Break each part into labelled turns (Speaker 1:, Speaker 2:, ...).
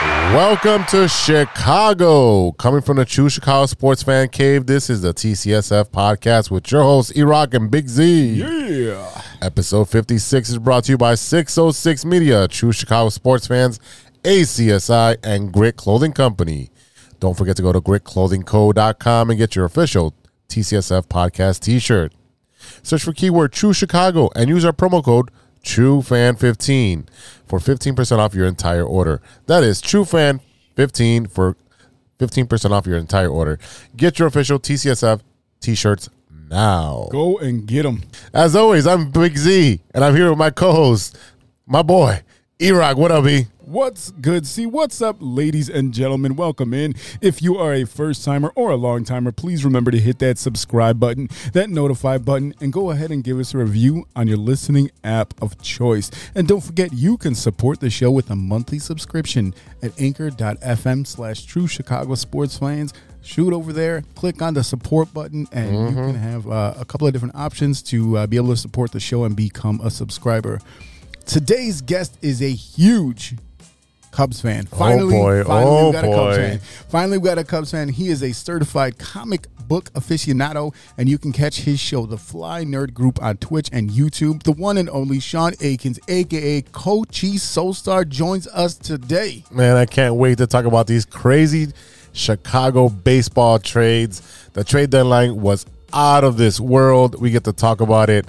Speaker 1: Welcome to Chicago. Coming from the True Chicago Sports Fan Cave, this is the TCSF podcast with your hosts, E-Rock and Big Z.
Speaker 2: Yeah.
Speaker 1: Episode 56 is brought to you by 606 Media, True Chicago Sports Fans, ACSI, and Grit Clothing Company. Don't forget to go to gritclothingco.com and get your official TCSF podcast t-shirt. Search for keyword True Chicago and use our promo code TrueFan15 for 15% off your entire order. That is TrueFan15 for 15% off your entire order. Get your official TCSF t-shirts now.
Speaker 2: Go and get them.
Speaker 1: As always, I'm Big Z, and I'm here with my co-host, my boy, E-Rock. What up, E?
Speaker 2: What's good? See, what's up, ladies and gentlemen? Welcome in. If you are a first timer or a long timer, please remember to hit that subscribe button, that notify button, and go ahead and give us a review on your listening app of choice. And don't forget, you can support the show with a monthly subscription at anchor.fm slash true Chicago sports fans. Shoot over there, click on the support button, and you can have uh, a couple of different options to uh, be able to support the show and become a subscriber. Today's guest is a huge Cubs fan. Oh, finally,
Speaker 1: boy.
Speaker 2: finally
Speaker 1: Oh,
Speaker 2: we got a Cubs fan. Finally, we got a Cubs fan. He is a certified comic book aficionado, and you can catch his show, The Fly Nerd Group, on Twitch and YouTube. The one and only Sean Akins, aka Cochise SoulStar, joins us today.
Speaker 1: Man, I can't wait to talk about these crazy Chicago baseball trades. The trade deadline was out of this world. We get to talk about it.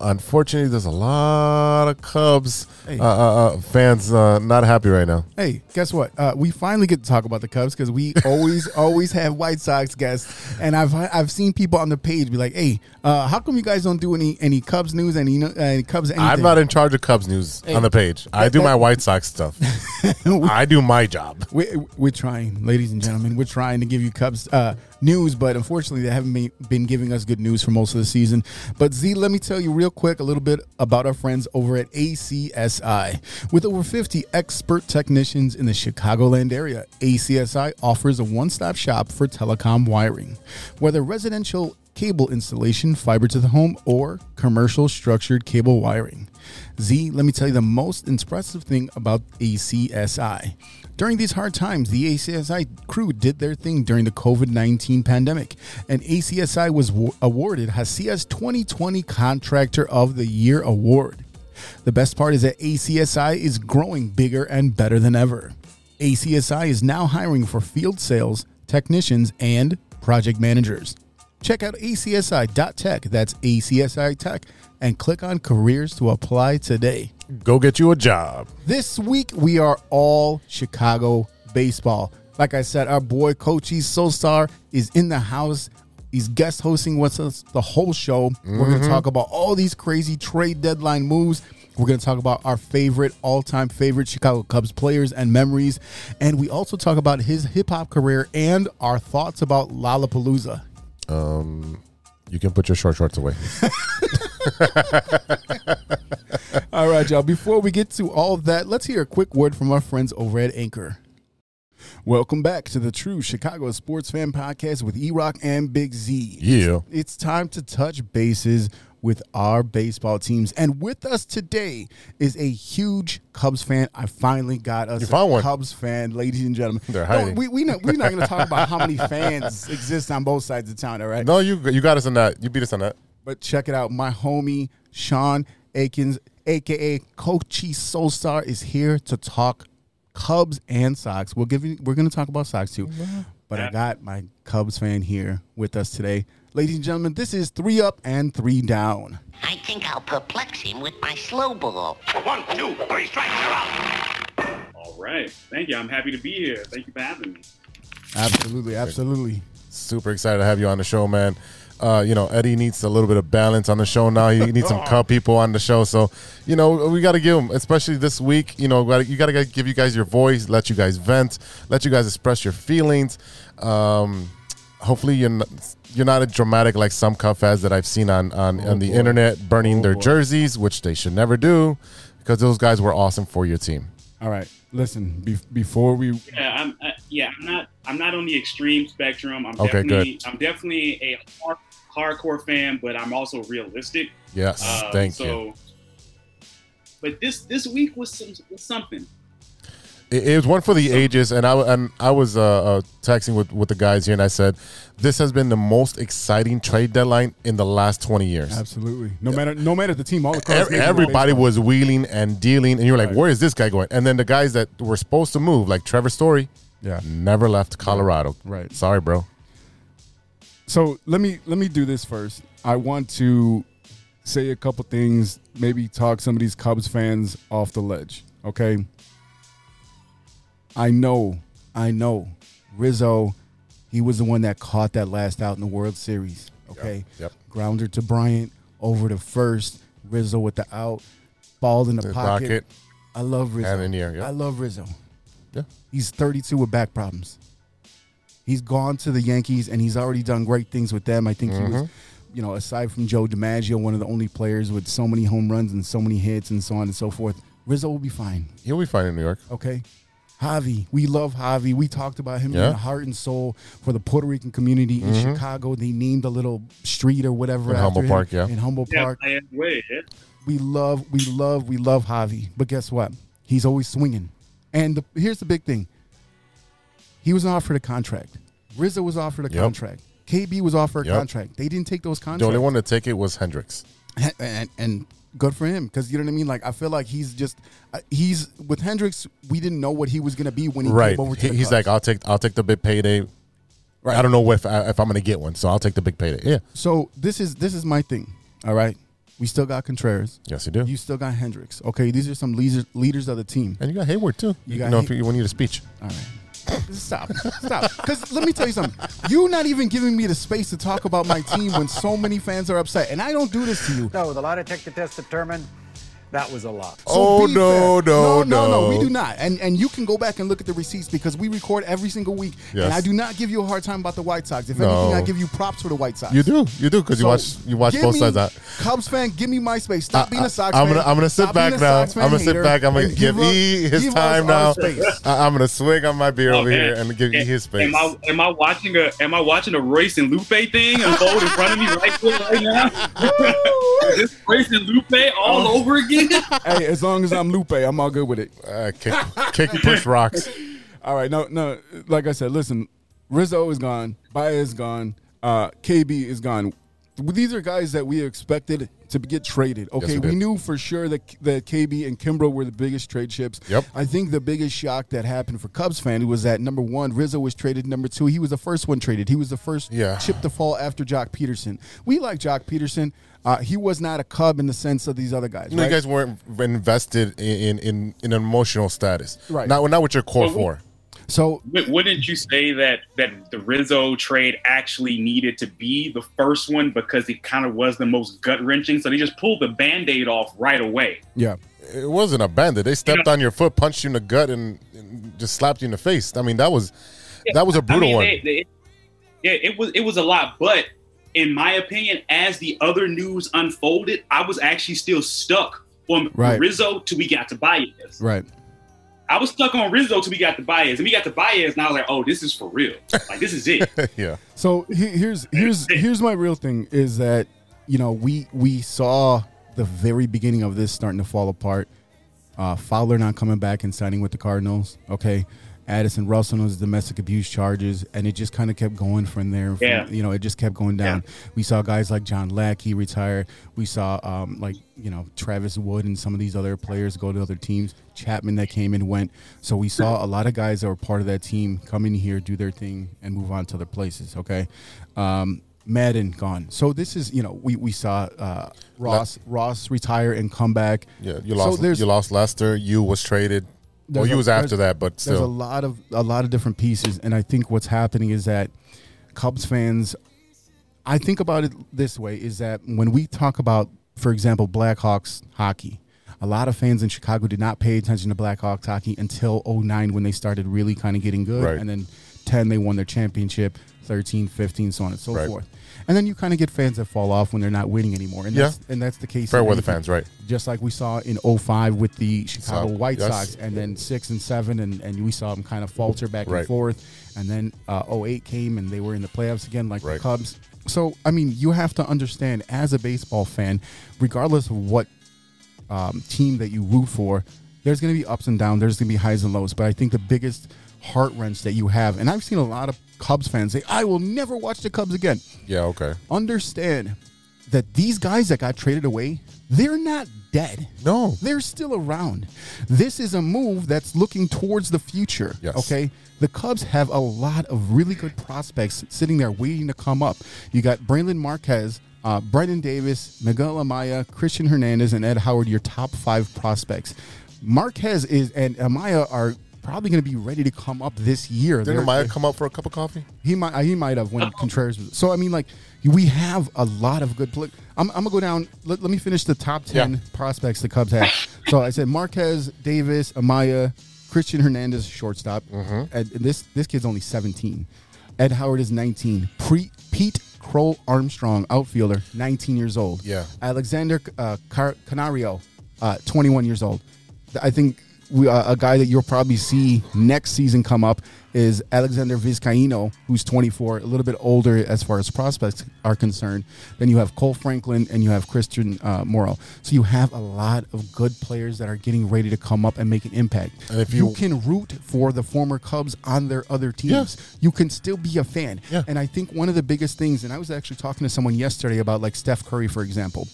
Speaker 1: Unfortunately, there's a lot of Cubs
Speaker 2: Hey.
Speaker 1: uh, uh, uh, fans uh, not happy right now.
Speaker 2: Hey, guess what? Uh, we finally get to talk about the Cubs because we always, always have White Sox guests, and I've I've seen people on the page be like, "Hey, uh, how come you guys don't do any any Cubs news and any, any Cubs anything?"
Speaker 1: I'm not in charge of Cubs news on the page. I do my White Sox stuff. I do my job.
Speaker 2: we, we're trying, ladies and gentlemen. We're trying to give you Cubs uh, news, but unfortunately, they haven't been, giving us good news for most of the season. But Z, let me tell you real quick a little bit about our friends over at ACSI. With over 50 expert technicians in the Chicagoland area, ACSI offers a one stop shop for telecom wiring. Whether residential cable installation, fiber to the home, or commercial structured cable wiring. Z, let me tell you the most impressive thing about ACSI. During these hard times, the ACSI crew did their thing during the COVID 19 pandemic, and ACSI was wa- awarded Hasia's 2020 Contractor of the Year award. The best part is that ACSI is growing bigger and better than ever. ACSI is now hiring for field sales, technicians, and project managers. Check out acsi.tech, that's ACSI Tech, and click on careers to apply today.
Speaker 1: Go get you a job.
Speaker 2: This week we are all Chicago baseball. Like I said, our boy Cochise SoulStar is in the house. He's guest hosting with us the whole show. We're going to talk about all these crazy trade deadline moves. We're going to talk about our favorite, all time favorite Chicago Cubs players and memories. And we also talk about his hip hop career and our thoughts about Lollapalooza.
Speaker 1: Um, you can put your short shorts away.
Speaker 2: All right, y'all. Before we get to all of that, let's hear a quick word from our friends over at Anchor. Welcome back to the True Chicago Sports Fan Podcast with E Rock and Big Z.
Speaker 1: Yeah.
Speaker 2: It's time to touch bases with our baseball teams. And with us today is a huge Cubs fan. I finally got us
Speaker 1: You
Speaker 2: a
Speaker 1: one.
Speaker 2: Cubs fan, ladies and gentlemen.
Speaker 1: They're hiding.
Speaker 2: we, we not, we're not going to talk about how many fans exist on both sides of town, all right?
Speaker 1: No, you you got us on that. You beat us on that.
Speaker 2: But check it out. My homie Sean Akins, aka Cochise SoulStar, is here to talk Cubs and Sox. We'll give you we're gonna talk about Sox too. But I got my Cubs fan here with us today. Ladies and gentlemen, this is three up and three down.
Speaker 3: I think I'll perplex him with my slow ball.
Speaker 4: One, two, three strikes, you're out.
Speaker 5: All right. Thank you. I'm happy to be here. Thank you for having me.
Speaker 2: Absolutely, absolutely.
Speaker 1: Super excited to have you on the show, man. Uh, you know, Eddie needs a little bit of balance on the show now. He needs some Cub people on the show. So, you know, we got to give him, especially this week, you know, you got to give you guys your voice, let you guys vent, let you guys express your feelings. Um, hopefully, you're not, you're not a dramatic like some cuff fans that I've seen on on, on the
Speaker 2: boy.
Speaker 1: internet burning
Speaker 2: Oh,
Speaker 1: their
Speaker 2: boy.
Speaker 1: jerseys, which they should never do, because those guys were awesome for your team.
Speaker 2: All right, listen. Be- before we,
Speaker 5: Yeah, I'm. Uh, yeah, I'm not. I'm not on the extreme spectrum. I'm
Speaker 1: Okay,
Speaker 5: definitely. I'm definitely a hard, hardcore fan, but I'm also realistic.
Speaker 1: Yes,
Speaker 5: Uh,
Speaker 1: thank
Speaker 5: so,
Speaker 1: you.
Speaker 5: But this this week was some, was something.
Speaker 1: It, it was one for the ages, and I and I was uh, uh, texting with with the guys here, and I said, this has been the most exciting trade deadline in the last twenty years.
Speaker 2: absolutely, no matter no matter the team, all across
Speaker 1: Ev-
Speaker 2: Major League
Speaker 1: Everybody was wheeling and dealing, and you're like,
Speaker 2: Right.
Speaker 1: "Where is this guy going?" And then the guys that were supposed to move, like Trevor Story,
Speaker 2: yeah.
Speaker 1: never left Colorado.
Speaker 2: Right.
Speaker 1: Sorry, bro.
Speaker 2: So let me let me do this first. I want to say a couple things, maybe talk some of these Cubs fans off the ledge. Okay. I know, I know, Rizzo, he was the one that caught that last out in the World Series. Okay.
Speaker 1: Yep.
Speaker 2: Grounder to Bryant, over to first, Rizzo with the out, ball in the,
Speaker 1: The
Speaker 2: pocket.
Speaker 1: pocket.
Speaker 2: I love Rizzo.
Speaker 1: And in the air, yep.
Speaker 2: I love Rizzo.
Speaker 1: Yeah.
Speaker 2: He's 32 with back problems. He's gone to the Yankees and he's already done great things with them. I think he
Speaker 1: Mm-hmm.
Speaker 2: was, you know, aside from Joe DiMaggio, one of the only players with so many home runs and so many hits and so on and so forth. Rizzo will be fine.
Speaker 1: He'll be fine in New York.
Speaker 2: Okay. Javi, we love Javi. We talked about him
Speaker 1: Yeah. Mm-hmm.
Speaker 2: being a heart and soul for the Puerto Rican community in Chicago. They named a little street or whatever
Speaker 1: In
Speaker 2: after
Speaker 1: Humboldt
Speaker 2: him
Speaker 1: Park, yeah.
Speaker 2: in Humboldt
Speaker 5: Yeah,
Speaker 2: Park.
Speaker 5: I way. Yeah.
Speaker 2: We love, we love, we love Javi. But guess what? He's always swinging. And the, here's the big thing. He was offered a contract. Rizzo was offered a
Speaker 1: Yep.
Speaker 2: contract. KB was offered a contract. They didn't take those contracts.
Speaker 1: The only one to take it was Hendricks.
Speaker 2: and, and good for him because you know what I mean. Like I feel like he's just uh, he's with Hendricks. We didn't know what he was going to be when he
Speaker 1: Right.
Speaker 2: came over
Speaker 1: He- he's like, I'll take I'll take the big payday. Right. I don't know if I, if I'm going to get one, so I'll take the big payday. Yeah.
Speaker 2: So this is this is my thing. All right, we still got Contreras.
Speaker 1: Yes, you do.
Speaker 2: You still got Hendricks. Okay, these are some leaders leaders of the team.
Speaker 1: and you got Heyward too.
Speaker 2: You
Speaker 1: You,
Speaker 2: got
Speaker 1: know,
Speaker 2: Hay-
Speaker 1: if you, when you need a speech.
Speaker 2: All right. Stop. Stop. Because let me tell you something. You're not even giving me the space to talk about my team when so many fans are upset. And I don't do this to you.
Speaker 6: No, the lie detector test determined that was a lot.
Speaker 2: So
Speaker 1: Oh,
Speaker 2: be
Speaker 1: no, no,
Speaker 2: no, no,
Speaker 1: no.
Speaker 2: We do not, and and you can go back and look at the receipts because we record every single week,
Speaker 1: Yes.
Speaker 2: and I do not give you a hard time about the White Sox. If
Speaker 1: No.
Speaker 2: anything, I give you props for the White Sox.
Speaker 1: You do, you do, because you watch you watch both sides. Out.
Speaker 2: Cubs fan, give me my space. Stop
Speaker 1: I-
Speaker 2: being a Sox
Speaker 1: I'm
Speaker 2: fan.
Speaker 1: gonna I'm gonna sit
Speaker 2: Stop
Speaker 1: back now. I'm gonna sit back. I'm gonna
Speaker 2: and
Speaker 1: give E his
Speaker 2: give
Speaker 1: time now. I, I'm gonna swig on my beer
Speaker 5: Oh,
Speaker 1: over here and give E his space.
Speaker 5: Am I am I watching a am I watching a Royce and Lupe thing unfold in front of me right right now? Is this Royce and Lupe all
Speaker 1: Oh.
Speaker 5: over again?
Speaker 2: hey, as long as I'm Lupe, I'm all good with it.
Speaker 1: Uh, kick, kick, push rocks.
Speaker 2: All right, no, no. Like I said, listen, Rizzo is gone, Baez is gone, uh, KB is gone. These are guys that we expected to get traded. Okay,
Speaker 1: we
Speaker 2: we, knew for sure that that KB and Kimbrel were the biggest trade ships.
Speaker 1: Yep.
Speaker 2: I think the biggest shock that happened for Cubs fans was that number one, Rizzo was traded. Number two, he was the first one traded. He was the first
Speaker 1: Yeah.
Speaker 2: chip to fall after Joc Pederson. We like Joc Pederson. Uh, he was not a Cub in the sense of these other guys.
Speaker 1: You, know, you guys weren't invested in in, in an emotional status.
Speaker 2: Right.
Speaker 1: Not not with your core
Speaker 5: Well, we-
Speaker 1: four.
Speaker 2: So
Speaker 5: Wou- Wouldn't you say that that the Rizzo trade actually needed to be the first one because it kind of was the most gut wrenching? So they just pulled the band aid off right away.
Speaker 2: yeah.
Speaker 1: It wasn't a bandit. They stepped
Speaker 5: know-
Speaker 1: on your foot, punched you in the gut, and, and just slapped you in the face. I mean, that was that was a brutal
Speaker 5: mean,
Speaker 1: one.
Speaker 5: they- they- yeah, it was it was a lot, but in my opinion, as the other news unfolded, I was actually still stuck on
Speaker 2: Right.
Speaker 5: Rizzo till we got to Baez.
Speaker 2: Right.
Speaker 5: I was stuck on Rizzo till we got to Baez, and we got to Baez, and I was like, "Oh, this is for real. Like this is it."
Speaker 1: yeah.
Speaker 2: So he- here's here's here's my real thing is that you know we we saw the very beginning of this starting to fall apart. Uh, Fowler not coming back and signing with the Cardinals. Okay, Addison Russell was domestic abuse charges, and it just kind of kept going from there. From-
Speaker 5: Yeah.
Speaker 2: you know, it just kept going down. We saw guys like John Lackey retire. We saw um, like you know Travis Wood and some of these other players go to other teams. Chapman that came and went. So we saw a lot of guys that were part of that team come in here, do their thing, and move on to other places. Okay. Um, Maddon gone. So this is you know we we saw uh, Ross Ross retire and come back.
Speaker 1: Yeah, you lost.
Speaker 2: there's-
Speaker 1: you lost Lester. You was traded. Well,
Speaker 2: a-
Speaker 1: was after that, but still.
Speaker 2: there's a lot of a lot of different pieces, and I think what's happening is that Cubs fans. I think about it this way: is that when we talk about, for example, Blackhawks hockey, a lot of fans in Chicago did not pay attention to Blackhawks hockey until 09 when they started really kind of getting good,
Speaker 1: Right.
Speaker 2: and then 10, they won their championship, 13, 15, so on and so
Speaker 1: Right.
Speaker 2: forth. And then you kind of get fans that fall off when they're not winning anymore. And
Speaker 1: Yeah.
Speaker 2: that's, and that's the case.
Speaker 1: Fair weather fans, right?
Speaker 2: Just like we saw in 05 with the Chicago
Speaker 1: Saw-
Speaker 2: White
Speaker 1: yes.
Speaker 2: Sox, and then six and seven, and, and we saw them kind of falter back
Speaker 1: Right.
Speaker 2: and forth. And then uh, 08 came, and they were in the playoffs again, like
Speaker 1: Right.
Speaker 2: the Cubs. So, I mean, you have to understand as a baseball fan, regardless of what um, team that you root for, there's going to be ups and downs. There's going to be highs and lows. But I think the biggest heart wrench that you have, and I've seen a lot of Cubs fans say, "I will never watch the Cubs again."
Speaker 1: Yeah, okay.
Speaker 2: Understand that these guys that got traded away, they're not dead.
Speaker 1: No.
Speaker 2: They're still around. This is a move that's looking towards the future.
Speaker 1: Yes.
Speaker 2: Okay. The Cubs have a lot of really good prospects sitting there waiting to come up. You got Brailyn Marquez, uh, Brennen Davis, Miguel Amaya, Cristian Hernandez, and Ed Howard, your top five prospects. Marquez is and Amaya are probably going to be ready to come up this year.
Speaker 1: Didn't
Speaker 2: They're-
Speaker 1: Maya come up for a cup of coffee?
Speaker 2: he might he might have when Contreras was. So I mean, like we have a lot of good. I'm, I'm gonna go down. Let, let me finish the top ten
Speaker 1: Yeah.
Speaker 2: prospects the Cubs have. so I said Marquez, Davis, Amaya, Cristian Hernandez, shortstop.
Speaker 1: Mm-hmm.
Speaker 2: And this this kid's only 17. Ed Howard is 19. Pre, Pete Kroll Armstrong, outfielder, 19 years old.
Speaker 1: Yeah.
Speaker 2: Alexander uh, Car- Canario, uh, 21 years old. I think we, uh, a guy that you'll probably see next season come up is Alexander Vizcaino, who's 24, a little bit older as far as prospects are concerned. Then you have Kohl Franklin and you have Christian uh, Morrow. So you have a lot of good players that are getting ready to come up and make an impact.
Speaker 1: And if
Speaker 2: you,
Speaker 1: you-
Speaker 2: can root for the former Cubs on their other teams,
Speaker 1: Yeah.
Speaker 2: you can still be a fan.
Speaker 1: Yeah.
Speaker 2: And I think one of the biggest things, and I was actually talking to someone yesterday about like Steph Curry, for example.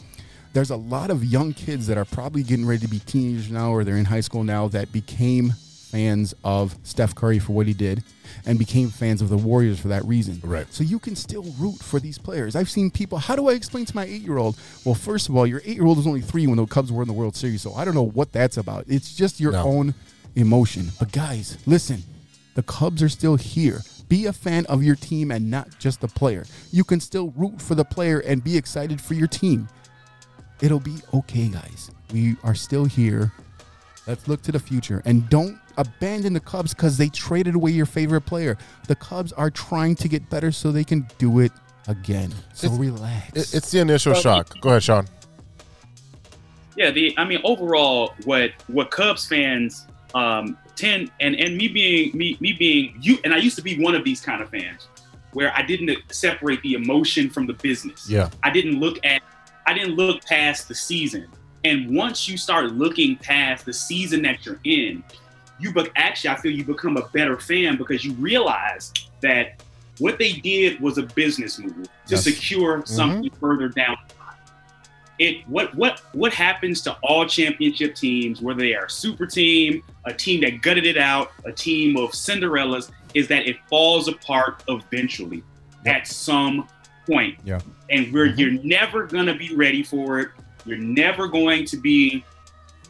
Speaker 2: There's a lot of young kids that are probably getting ready to be teenagers now or they're in high school now that became fans of Steph Curry for what he did and became fans of the Warriors for that reason.
Speaker 1: Right.
Speaker 2: So you can still root for these players. I've seen people, how do I explain to my eight year old? Well, first of all, your eight year old was only three when the Cubs were in the World Series. So I don't know what that's about. It's just your
Speaker 1: No.
Speaker 2: own emotion. But guys, listen, the Cubs are still here. Be a fan of your team and not just the player. You can still root for the player and be excited for your team. It'll be okay, guys. We are still here. Let's look to the future and don't abandon the Cubs because they traded away your favorite player. The Cubs are trying to get better so they can do it again. So
Speaker 1: It's-
Speaker 2: relax.
Speaker 1: It's the initial shock. Go ahead, Sean.
Speaker 5: Yeah, the I mean overall, what what Cubs fans um, tend and and me being me me being you and I used to be one of these kind of fans where I didn't separate the emotion from the business.
Speaker 1: Yeah.
Speaker 5: I didn't look at I didn't look past the season. And once you start looking past the season that you're in, you but actually I feel you become a better fan because you realize that what they did was a business move to
Speaker 2: Yes.
Speaker 5: secure mm-hmm. something further down the line. It what what what happens to all championship teams, whether they are a super team, a team that gutted it out, a team of Cinderellas, is that it falls apart eventually at some point.
Speaker 2: Yeah.
Speaker 5: And we're you're never gonna be ready for it. You're never going to be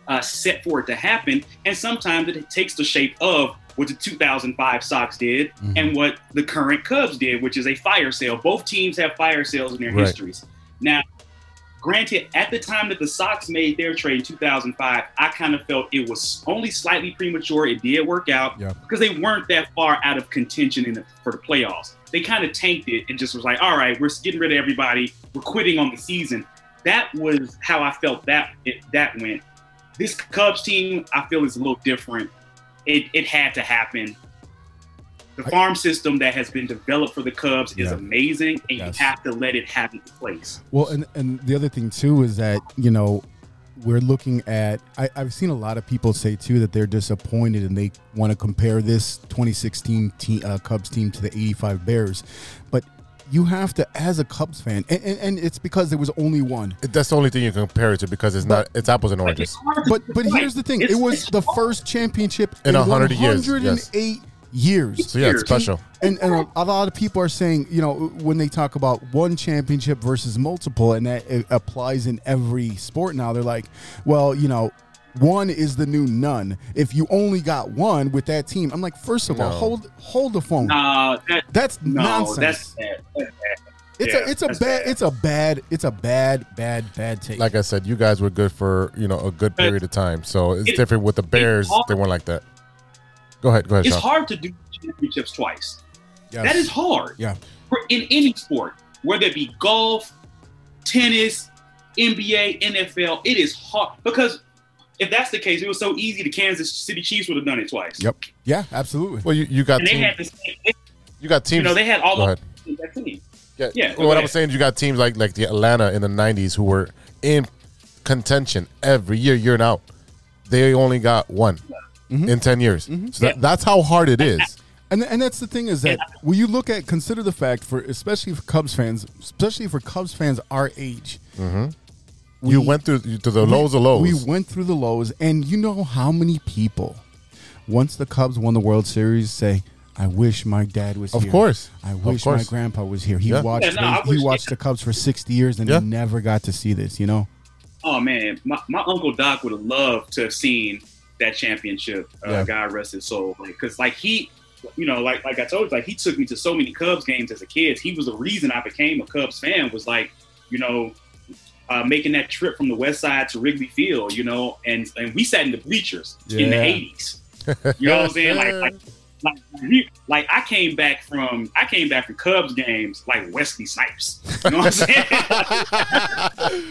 Speaker 5: uh, set for it to happen. And sometimes it takes the shape of what the 2005 Sox did and what the current Cubs did, which is a fire sale. Both teams have fire sales in their
Speaker 1: Right.
Speaker 5: histories. Now, granted, at the time that the Sox made their trade in 2005, I kind of felt it was only slightly premature. It did work out
Speaker 2: Yeah.
Speaker 5: because they weren't that far out of contention in the, for the playoffs. They kind of tanked it and just was like, all right, we're getting rid of everybody. We're quitting on the season. That was how I felt that it, that went. This Cubs team, I feel, is a little different. It, it had to happen. The farm system that has been developed for the Cubs is amazing, and
Speaker 2: Yes.
Speaker 5: you have to let it have its place.
Speaker 2: Well, and and the other thing too is that you know we're looking at. I, I've seen a lot of people say too that they're disappointed and they want to compare this 2016 team, uh, Cubs team to the 85 Bears, but you have to, as a Cubs fan, and, and, and it's because there was only one.
Speaker 1: That's the only thing you can compare it to because it's not it's apples and oranges.
Speaker 5: it's hard to
Speaker 2: But but here's the thing: it was the first championship
Speaker 1: In 100 years,
Speaker 2: 108 years.
Speaker 1: So yeah, it's special.
Speaker 2: And, and a, a lot of people are saying, you know, when they talk about one championship versus multiple, and that it applies in every sport now, they're like, well, you know, one is the new none. If you only got one with that team, I'm like, first of all, hold hold the phone.
Speaker 5: Nah, that,
Speaker 2: That's
Speaker 5: no,
Speaker 2: nonsense.
Speaker 5: that's bad. That's bad.
Speaker 2: it's
Speaker 5: yeah,
Speaker 2: a it's a bad,
Speaker 5: bad.
Speaker 2: it's a bad it's a bad bad bad take.
Speaker 1: Like I said, you guys were good for you know a good period of time. So it's
Speaker 5: It-
Speaker 1: different with the Bears.
Speaker 5: hard.
Speaker 1: They weren't like that. Go ahead, go ahead,
Speaker 5: It's
Speaker 1: Sean.
Speaker 5: hard to do championships twice.
Speaker 2: Yes.
Speaker 5: That is hard.
Speaker 2: Yeah.
Speaker 5: For, in any sport, whether it be golf, tennis, NBA, NFL, it is hard because if that's the case, it was so easy. The Kansas City Chiefs would have done it twice.
Speaker 2: Yep. Yeah, absolutely.
Speaker 1: Well, you, you got
Speaker 5: And they had the same.
Speaker 1: you got teams.
Speaker 5: You know, they had all
Speaker 1: Go
Speaker 5: of
Speaker 1: ahead.
Speaker 5: that team.
Speaker 1: Yeah,
Speaker 5: Yeah,
Speaker 1: Well, what I'm saying is you got teams like like the Atlanta in the '90s who were in contention every year, year and out. They only got one
Speaker 2: Mm-hmm.
Speaker 1: in ten years. So that, that's how hard it is.
Speaker 2: And and that's the thing is that when you look at consider the fact for especially for Cubs fans, especially for Cubs fans our age,
Speaker 1: you went through to the lows of lows.
Speaker 2: We went through the lows, and you know how many people, once the Cubs won the World Series, say, "I wish my dad was here.
Speaker 1: Of
Speaker 2: here."
Speaker 1: course.
Speaker 2: I
Speaker 1: Of
Speaker 2: wish my grandpa was here. He
Speaker 1: Yeah.
Speaker 2: watched.
Speaker 5: Yeah, no, I
Speaker 2: the, he
Speaker 5: wish-
Speaker 2: watched the Cubs for sixty years and
Speaker 1: Yeah.
Speaker 2: he never got to see this. You know.
Speaker 5: Oh man, my, my uncle Doc would have loved to have seen that championship. Uh,
Speaker 2: Yeah.
Speaker 5: God rest his soul. Like, cause like he, you know, like like I told you, like he took me to so many Cubs games as a kid. He was the reason I became a Cubs fan. Was like, you know, uh, making that trip from the West Side to Wrigley Field. You know, and and we sat in the bleachers in the eighties. You know what I'm saying? Like, like, like, he- like I came back from I came back from Cubs games like Wesley Snipes. You know what I'm saying? I,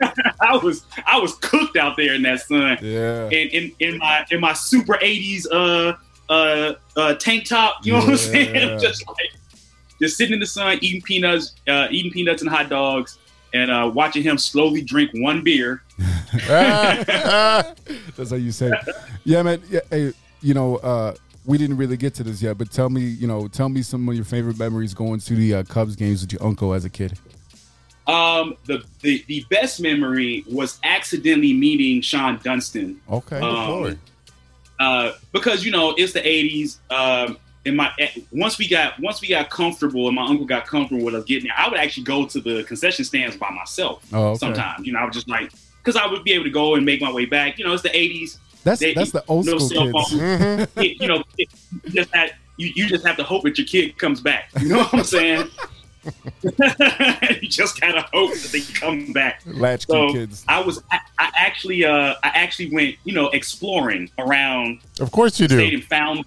Speaker 5: I was I was cooked out there in that sun.
Speaker 2: Yeah.
Speaker 5: And in in my in my super '80s uh uh uh tank top. You know what I'm saying? Just like just sitting in the sun, eating peanuts, uh, eating peanuts and hot dogs, and uh, watching him slowly drink one beer.
Speaker 2: That's how you say. It. Yeah, man. Yeah, hey, you know, uh, we didn't really get to this yet, but tell me, you know, tell me some of your favorite memories going to the uh, Cubs games with your uncle as a kid.
Speaker 5: Um, the, the the best memory was accidentally meeting Shawon Dunston.
Speaker 2: Okay.
Speaker 5: Um, uh, because you know it's the '80s. Um, and my eh, once we got once we got comfortable, and my uncle got comfortable with us getting there, I would actually go to the concession stands by myself.
Speaker 2: Oh, okay.
Speaker 5: Sometimes, you know, I would just like because I would be able to go and make my way back. You know, it's the '80s.
Speaker 2: That's
Speaker 5: They-
Speaker 2: that's the old
Speaker 5: no
Speaker 2: school
Speaker 5: cell
Speaker 2: kids.
Speaker 5: phone. It- you know, it, you just had, you, you just have to hope that your kid comes back. You know what I'm saying? you just gotta hope that they come back.
Speaker 2: Latchkey
Speaker 5: So
Speaker 2: kids.
Speaker 5: I was, I, I actually, uh, I actually went, you know, exploring around
Speaker 1: of course you
Speaker 5: the
Speaker 1: do.
Speaker 5: and found,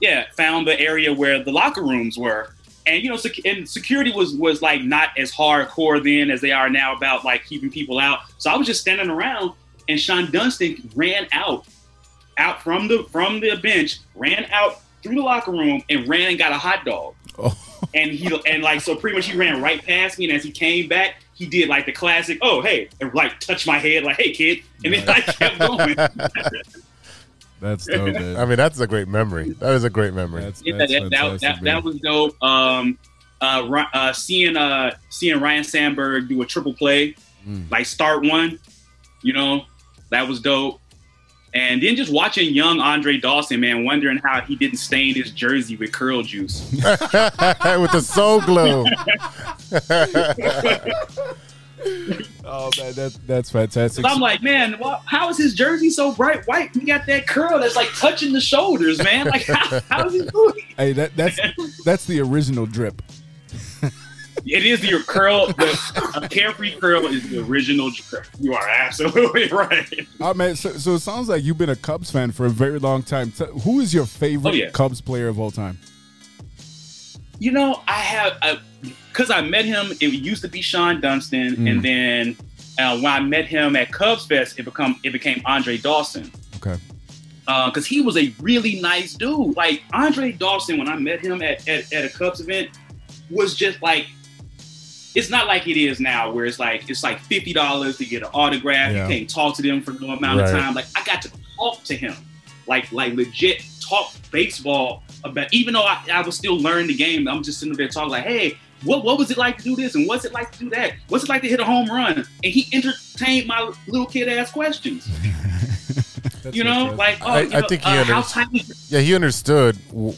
Speaker 5: yeah, found the area where the locker rooms were, and you know, sec- and security was was like not as hardcore then as they are now about like keeping people out. So I was just standing around, and Shawon Dunston ran out, out from the from the bench, ran out through the locker room, and ran and got a hot dog.
Speaker 2: Oh.
Speaker 5: And he and like so pretty much he ran right past me, and as he came back, he did like the classic, oh hey, and like touched my head like hey kid, and then I kept going.
Speaker 2: That's dope, man.
Speaker 1: I mean, that's a great memory. That is a great memory.
Speaker 2: That's,
Speaker 5: Yeah,
Speaker 2: that's
Speaker 5: that, that, that, that was dope. Um, uh, uh, seeing uh, seeing Ryne Sandberg do a triple play,
Speaker 2: Mm.
Speaker 5: like start one, you know, that was dope. And then just watching young Andre Dawson, man, wondering how he didn't stain his jersey with curl juice.
Speaker 1: With the soul glow.
Speaker 2: Oh man, that that's fantastic.
Speaker 5: I'm like, man, wha- how is his jersey so bright white? He got that curl that's like touching the shoulders, man. Like, how, how is he doing?
Speaker 2: hey, that that's that's the original drip.
Speaker 5: It is your curl. The, a carefree curl is the original. curl. You are absolutely right.
Speaker 2: Oh man, so, so it sounds like you've been a Cubs fan for a very long time. T- who is your favorite
Speaker 5: Oh, yeah.
Speaker 2: Cubs player of all time?
Speaker 5: You know, I have because I met him. It used to be Shawon Dunston,
Speaker 2: Mm.
Speaker 5: and then uh, when I met him at Cubs Fest, it become it became Andre Dawson
Speaker 2: Okay.
Speaker 5: because he was a really nice dude. Like Andre Dawson, when I met him at, at, at a Cubs event, was just like it's not like it is now, where it's like it's like fifty dollars to get an autograph.
Speaker 2: Yeah.
Speaker 5: You can't talk to them for no amount of time. Like I got to talk to him, like like legit talk baseball about. Even though I, I was still learning the game, I'm just sitting there talking like, hey. What, what was it like to do this and what's it like to do that? What's it like to hit a home run? And he entertained my little kid ass questions. you know, like oh,
Speaker 1: I-
Speaker 5: you
Speaker 1: I think he
Speaker 5: uh, how
Speaker 1: unders-
Speaker 5: tight is
Speaker 1: Yeah, he understood w-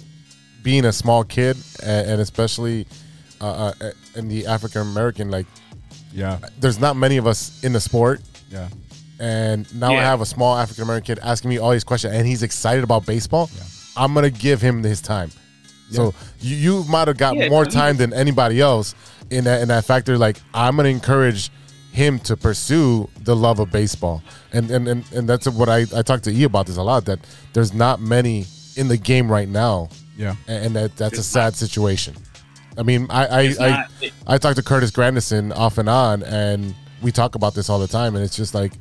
Speaker 1: being a small kid, and, and especially uh, uh, in the African American. Like,
Speaker 2: Yeah.
Speaker 1: there's not many of us in the sport,
Speaker 2: Yeah.
Speaker 1: and now I have a small African American kid asking me all these questions, and he's excited about baseball. I'm gonna give him his time. So you, you might have got
Speaker 5: Yeah,
Speaker 1: more time than anybody else in that in that factor. Like I'm gonna encourage him to pursue the love of baseball, and and and, and that's what I I talk to E about this a lot. That there's not many in the game right now
Speaker 2: Yeah.
Speaker 1: and, and that that's a
Speaker 5: It's
Speaker 1: sad situation. I mean, I I
Speaker 5: It's
Speaker 1: I,
Speaker 5: not- it-
Speaker 1: I talk to Curtis Granderson off and on, and we talk about this all the time, and it's just like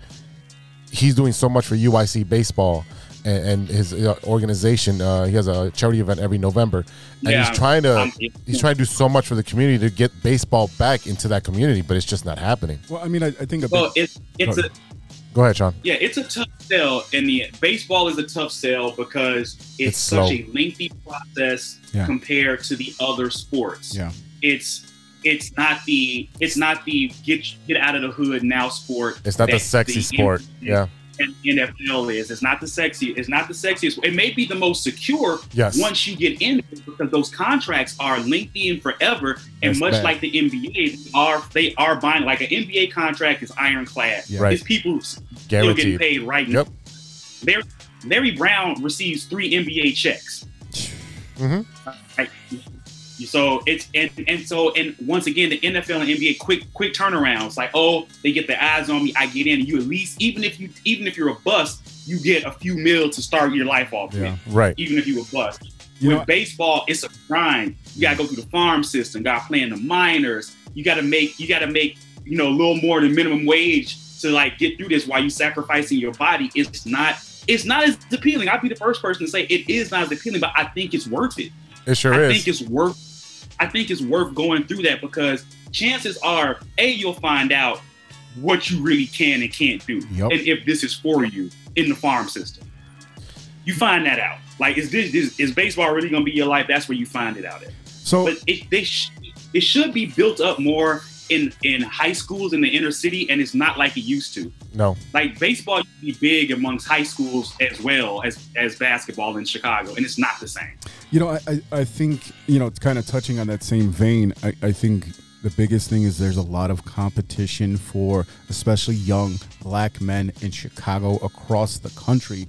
Speaker 1: he's doing so much for UIC baseball and, and his uh, organization. Uh, he has a charity event every November, and
Speaker 5: Yeah,
Speaker 1: he's trying to
Speaker 5: um,
Speaker 1: he's trying to do so much for the community to get baseball back into that community, but it's just not happening.
Speaker 2: Well, I mean, I, I think a big,
Speaker 5: Well, it's it's a
Speaker 2: ahead.
Speaker 1: Go ahead, Sean.
Speaker 5: yeah, it's a tough sell. and the baseball is a tough sell because it's,
Speaker 1: It's
Speaker 5: such a lengthy process
Speaker 2: Yeah.
Speaker 5: compared to the other sports.
Speaker 2: yeah.
Speaker 5: It's it's not the it's not the get get out of the hood now sport.
Speaker 1: It's not the sexy sport. Yeah.
Speaker 5: And NFL is. It's not the sexy. It's not the sexiest. It may be the most secure
Speaker 1: Yes.
Speaker 5: once you get in because those contracts are lengthy and forever. And
Speaker 1: That's
Speaker 5: much
Speaker 1: bad.
Speaker 5: like the NBA, they are they are buying like an NBA contract is ironclad.
Speaker 2: Yeah.
Speaker 1: Right.
Speaker 5: It's people still getting paid right
Speaker 1: Yep.
Speaker 5: now. Larry, Larry Brown receives three NBA checks.
Speaker 1: Mhm.
Speaker 5: Right. So it's and and so and once again the NFL and NBA quick quick turnarounds like oh they get their eyes on me I get in you at least even if you even if you're a bust you get a few mil to start your life off
Speaker 2: Yeah.
Speaker 5: with
Speaker 1: Right.
Speaker 5: even if you a bust.
Speaker 2: You
Speaker 5: With baseball, it's a grind. You gotta go through the farm system. Got to play in the minors. You gotta make. You gotta make. You know, a little more than minimum wage to like get through this while you sacrificing your body. It's not. It's not as appealing. I'd be the first person to say it is not as appealing, but I think it's worth it.
Speaker 1: It sure
Speaker 5: I
Speaker 1: is.
Speaker 5: I think it's worth. I think it's worth going through that because chances are, a you'll find out what you really can and can't do,
Speaker 2: Yup.
Speaker 5: and if this is for you in the farm system. You find that out. Like, is this is, is baseball really going to be your life? That's where you find it out at.
Speaker 2: So
Speaker 5: But it they sh- it should be built up more in in high schools in the inner city, and it's not like it used to.
Speaker 1: no.
Speaker 5: Like baseball used to be big amongst high schools as well as as basketball in Chicago, and it's not the same.
Speaker 2: You know, I, I, I think, you know, kind of touching on that same vein. I, I think the biggest thing is there's a lot of competition for especially young black men in Chicago across the country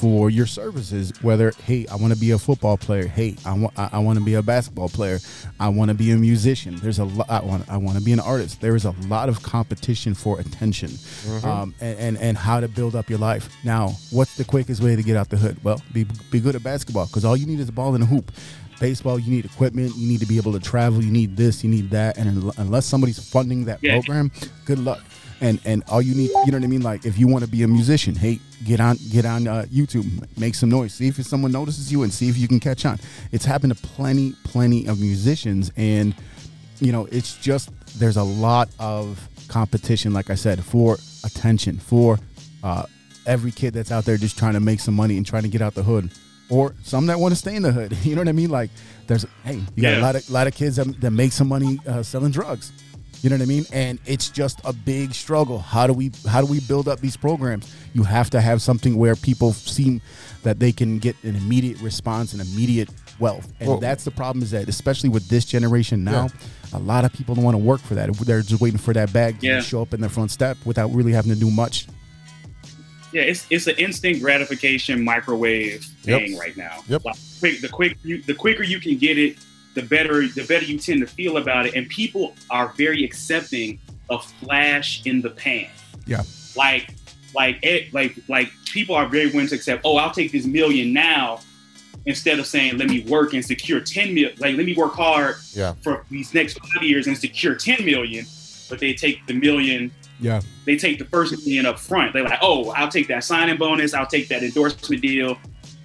Speaker 2: for your services. Whether, hey, I want to be a football player. Hey, I want I, I want to be a basketball player. I want to be a musician. There's a lot. I want I want to be an artist. There is a lot of competition for attention, um, and, and and how to build up your life. Now, what's the quickest way to get out the hood? Well, be be good at basketball because all you need is a ball and a hoop. Baseball, you need equipment. You need to be able to travel. You need this. You need that. And unless somebody's funding that
Speaker 5: Yeah.
Speaker 2: program, good luck. And and all you need, you know what I mean. Like if you want to be a musician, hey, get on get on uh, YouTube, make some noise, see if someone notices you, and see if you can catch on. It's happened to plenty, plenty of musicians, and you know, it's just there's a lot of competition, like I said, for attention, for uh, every kid that's out there just trying to make some money and trying to get out the hood, or some that want to stay in the hood. You know what I mean? Like, there's hey, you got a lot of lot of kids that, that make some money uh, selling drugs. You know what I mean? And it's just a big struggle. How do we how do we build up these programs? You have to have something where people seem that they can get an immediate response and immediate wealth. And that's the problem is that especially with this generation now, a lot of people don't want to work for that. They're just waiting for that bag to show up in their front step without really having to do much.
Speaker 5: Yeah, it's it's an instant gratification microwave
Speaker 1: Yep.
Speaker 5: thing right now.
Speaker 1: Yep.
Speaker 5: Like, quick, the quick you, the quicker you can get it, the better the better you tend to feel about it, and people are very accepting of flash in the pan.
Speaker 2: Yeah.
Speaker 5: Like like it like like people are very willing to accept. Oh, I'll take this million now. Instead of saying, "Let me work and secure ten mil," like let me work hard
Speaker 1: Yeah.
Speaker 5: for these next five years and secure ten million, but they take the million
Speaker 2: Yeah.
Speaker 5: they take the first million up front. They're like, oh, I'll take that signing bonus, I'll take that endorsement deal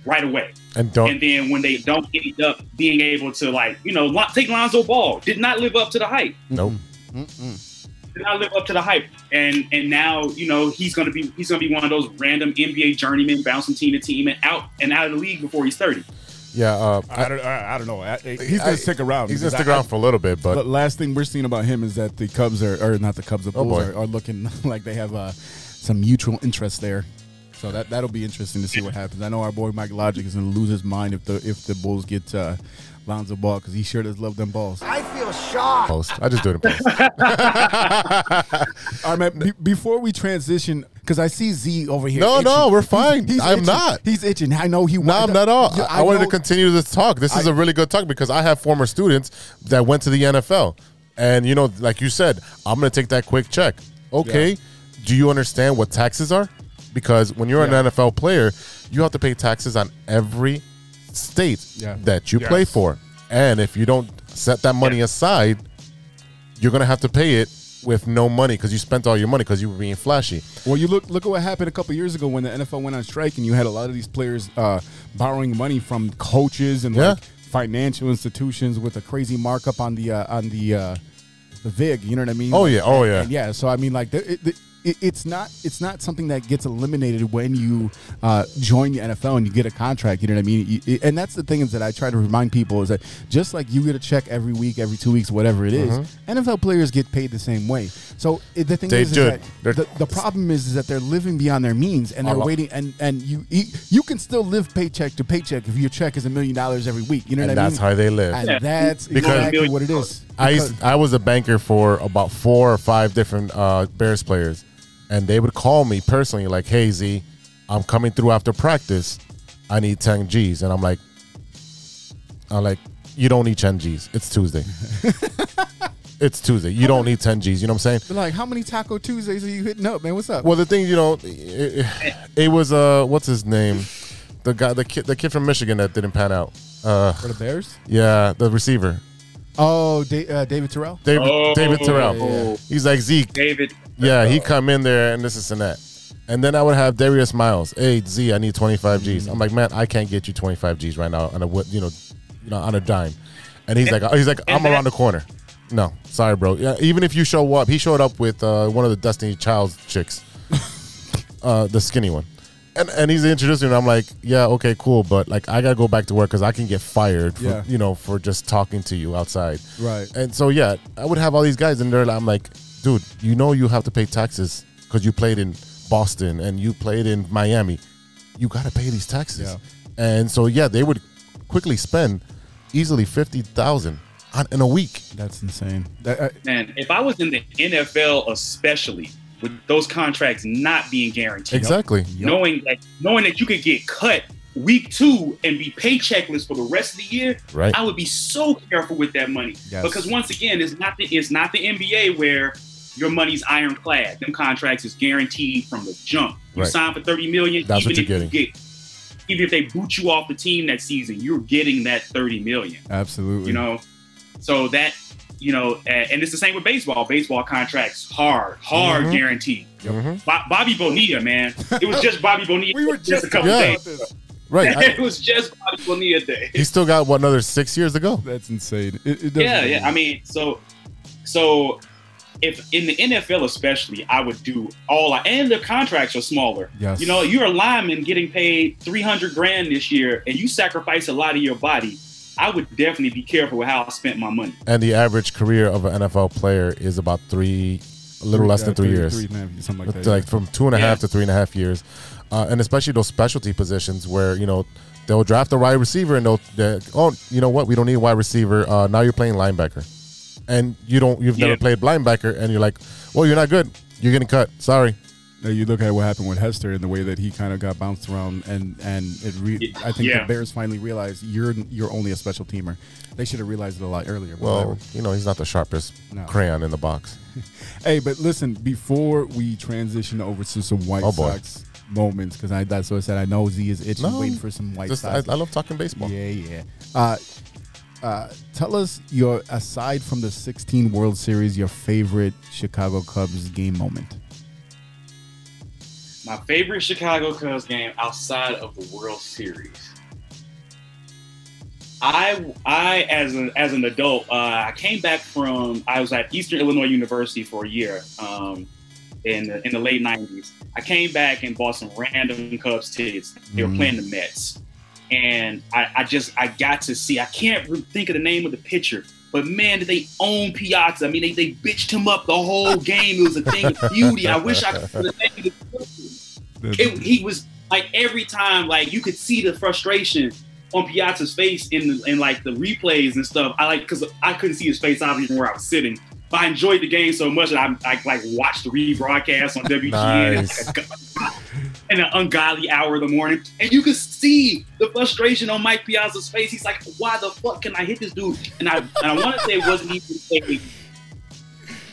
Speaker 5: right away.
Speaker 1: And don't
Speaker 5: And then when they don't end up being able to like, you know, take Lonzo Ball, did not live up to the hype.
Speaker 1: nope.
Speaker 5: Did not live up to the hype. And and now, you know, he's gonna be he's gonna be one of those random NBA journeymen bouncing team to team and out and out of the league before he's 30.
Speaker 1: Yeah. Uh,
Speaker 2: I don't, I, I don't know. I- He's gonna stick around.
Speaker 1: He's gonna stick
Speaker 2: I-
Speaker 1: around for a little bit, but
Speaker 2: But last thing we're seeing about him is that the Cubs are, or not the Cubs, the
Speaker 1: Oh,
Speaker 2: Bulls
Speaker 1: boy.
Speaker 2: are, are looking like they have uh, some mutual interest there. So that that'll be interesting to see what happens. I know our boy Mike Logic is gonna lose his mind if the if the Bulls get uh, Lonzo Ball because he sure does love them balls.
Speaker 7: I feel shocked.
Speaker 1: post. I just do it in post.
Speaker 2: right, man. Be- before we transition, because I see Z over here.
Speaker 1: No,
Speaker 2: itching.
Speaker 1: no, we're fine.
Speaker 2: He's,
Speaker 1: I'm
Speaker 2: itching.
Speaker 1: not.
Speaker 2: He's itching. I know he.
Speaker 1: No, I'm not all. I, I wanted to continue this talk. This is a really good talk because I have former students that went to the NFL. And, you know, like you said, I'm going to take that quick check. Okay. Do you understand what taxes are? Because when you're
Speaker 2: Yeah.
Speaker 1: an NFL player, you have to pay taxes on every state
Speaker 2: Yeah.
Speaker 1: that you play for. And if you don't set that money aside, you're gonna have to pay it with no money because you spent all your money because you were being flashy.
Speaker 2: Well, you look look at what happened a couple years ago when the NFL went on strike, and you had a lot of these players uh, borrowing money from coaches and
Speaker 1: Yeah.
Speaker 2: like financial institutions with a crazy markup on the uh, on the uh, the vig. You know what I mean?
Speaker 1: Oh, yeah. Oh,
Speaker 2: And-
Speaker 1: yeah.
Speaker 2: and yeah. So I mean, like, the, it, the, it, it's not it's not something that gets eliminated when you uh, join the NFL and you get a contract. You know what I mean? You- and that's the thing is that I try to remind people is that just like you get a check every week, every two weeks, whatever it is, NFL players get paid the same way. So it, the thing.
Speaker 1: They
Speaker 2: is, is that the, the problem is, is that they're living beyond their means and they're
Speaker 1: Uh-huh.
Speaker 2: waiting and and you you you can still live paycheck to paycheck if your check is a million dollars every week. You know
Speaker 1: And
Speaker 2: what I mean?
Speaker 1: that's how they live.
Speaker 2: And
Speaker 5: Yeah.
Speaker 2: that's
Speaker 1: Because-
Speaker 2: exactly what it is.
Speaker 1: I used, I was a banker for about four or five different uh, Bears players, and they would call me personally like, "Hey Z, I'm coming through after practice. I need 10 G's," and I'm like, "I'm like, you don't need 10 G's. It's Tuesday. it's Tuesday. You don't need 10 G's. You know what I'm saying?"
Speaker 2: Like, how many Taco Tuesdays are you hitting up, man? What's up?
Speaker 1: Well, the thing, you know, it, it was uh, what's his name, the guy, the kid, the kid from Michigan that didn't pan out. Uh,
Speaker 2: for the Bears?
Speaker 1: yeah, the receiver,
Speaker 2: Oh, da- uh, David Terrell.
Speaker 1: David,
Speaker 5: Oh,
Speaker 1: David Terrell.
Speaker 5: yeah.
Speaker 1: He's like Zeke.
Speaker 5: David.
Speaker 1: Yeah, he come in there and this is and that. And then I would have Darius Miles. Hey Z, I need 25 G's. I'm like, man, I can't get you 25 G's right now on a you know, you know, on a dime. And he's like, he's like, I'm around the corner. No, sorry, bro. Yeah, even if you show up, he showed up with uh, one of the Destiny Child's chicks, uh, the skinny one. And, and he's introducing me. I'm like, yeah, okay, cool, but like I gotta go back to work because I can get fired, for,
Speaker 2: Yeah.
Speaker 1: you know, for just talking to you outside.
Speaker 2: Right.
Speaker 1: And so yeah, I would have all these guys in there. I'm like, dude, you know you have to pay taxes because you played in Boston and you played in Miami. You got to pay these taxes.
Speaker 2: Yeah.
Speaker 1: And so yeah, they would quickly spend easily fifty thousand in a week.
Speaker 2: That's insane. That, uh,
Speaker 5: Man, if I was in the NFL, especially with those contracts not being guaranteed,
Speaker 1: Exactly.
Speaker 5: knowing that knowing that you could get cut week two and be paycheckless for the rest of the year,
Speaker 1: Right.
Speaker 5: I would be so careful with that money
Speaker 2: Yes.
Speaker 5: because once again, it's not the it's not the NBA where your money's ironclad. Them contracts is guaranteed from the jump. You
Speaker 1: Right.
Speaker 5: sign for thirty million,
Speaker 1: That's
Speaker 5: even
Speaker 1: what
Speaker 5: if
Speaker 1: you're
Speaker 5: you get even if they boot you off the team that season, you're getting that thirty million
Speaker 2: absolutely.
Speaker 5: you know so that you know and, and it's the same with baseball baseball contracts hard hard
Speaker 1: Mhm.
Speaker 5: guaranteed
Speaker 1: Mhm.
Speaker 5: Bo- bobby bonilla man it was just bobby bonilla
Speaker 2: we were just
Speaker 5: a couple
Speaker 1: Yeah.
Speaker 5: days
Speaker 2: this.
Speaker 1: Right.
Speaker 5: it was just bobby bonilla day
Speaker 1: he still got what another six years to go.
Speaker 2: That's insane. It, it doesn't
Speaker 5: yeah
Speaker 2: make
Speaker 5: yeah i mean so so if in the NFL especially, I would do all I, and the contracts are smaller.
Speaker 2: Yes.
Speaker 5: You know, you're a lineman getting paid 300 grand this year and you sacrifice a lot of your body. I would definitely be careful with how I spent my money.
Speaker 1: And the average career of an NFL player is about three, a little less
Speaker 2: Yeah,
Speaker 1: than three
Speaker 2: three-
Speaker 1: years.
Speaker 2: three and a half, something like
Speaker 1: It's
Speaker 2: that.
Speaker 1: like from two and a half
Speaker 5: Yeah.
Speaker 1: to three and a half years, uh, and especially those specialty positions where you know they'll draft a wide receiver and they'll, oh you know what we don't need a wide receiver uh, now you're playing linebacker, and you don't you've never
Speaker 5: Yeah.
Speaker 1: played linebacker and you're like well you're not good you're getting cut sorry
Speaker 2: Now you look at what happened with Hester and the way that he kind of got bounced around, and and it. Re- I think
Speaker 5: Yeah.
Speaker 2: the Bears finally realized you're you're only a special teamer. They should have realized it a lot earlier. but
Speaker 1: well
Speaker 2: whatever.
Speaker 1: you know he's not the sharpest
Speaker 2: No.
Speaker 1: crayon in the box
Speaker 2: hey, but listen, before we transition over to some White
Speaker 1: Oh.
Speaker 2: Sox moments, because I that's what I said. I know Z is itching,
Speaker 1: No,
Speaker 2: waiting for some White
Speaker 1: Just- I,
Speaker 2: Sox.
Speaker 1: I love talking baseball
Speaker 2: Yeah, yeah. Uh, uh, tell us your aside from the 16 World Series, your favorite Chicago Cubs game moment.
Speaker 5: My favorite Chicago Cubs game outside of the World Series. I I as an as an adult, uh, I came back from I was at Eastern Illinois University for a year um, in the, in the late '90s. I came back and bought some random Cubs tickets. They were
Speaker 2: Mhm.
Speaker 5: playing the Mets, and I, I just I got to see. I can't think of the name of the pitcher, but man, did they own Piazza? I mean, they, they bitched him up the whole game. It was a thing of beauty. I wish I could. the name of the it, he was like every time, like you could see the frustration on Piazza's face in the, in like the replays and stuff. I like because I couldn't see his face obviously from where I was sitting, but I enjoyed the game so much that I, I like watched the rebroadcast on WGN
Speaker 1: Nice.
Speaker 5: in an ungodly hour of the morning, and you could see the frustration on Mike Piazza's face. He's like, "Why the fuck can I hit this dude?" And I and I want to say it wasn't even. A,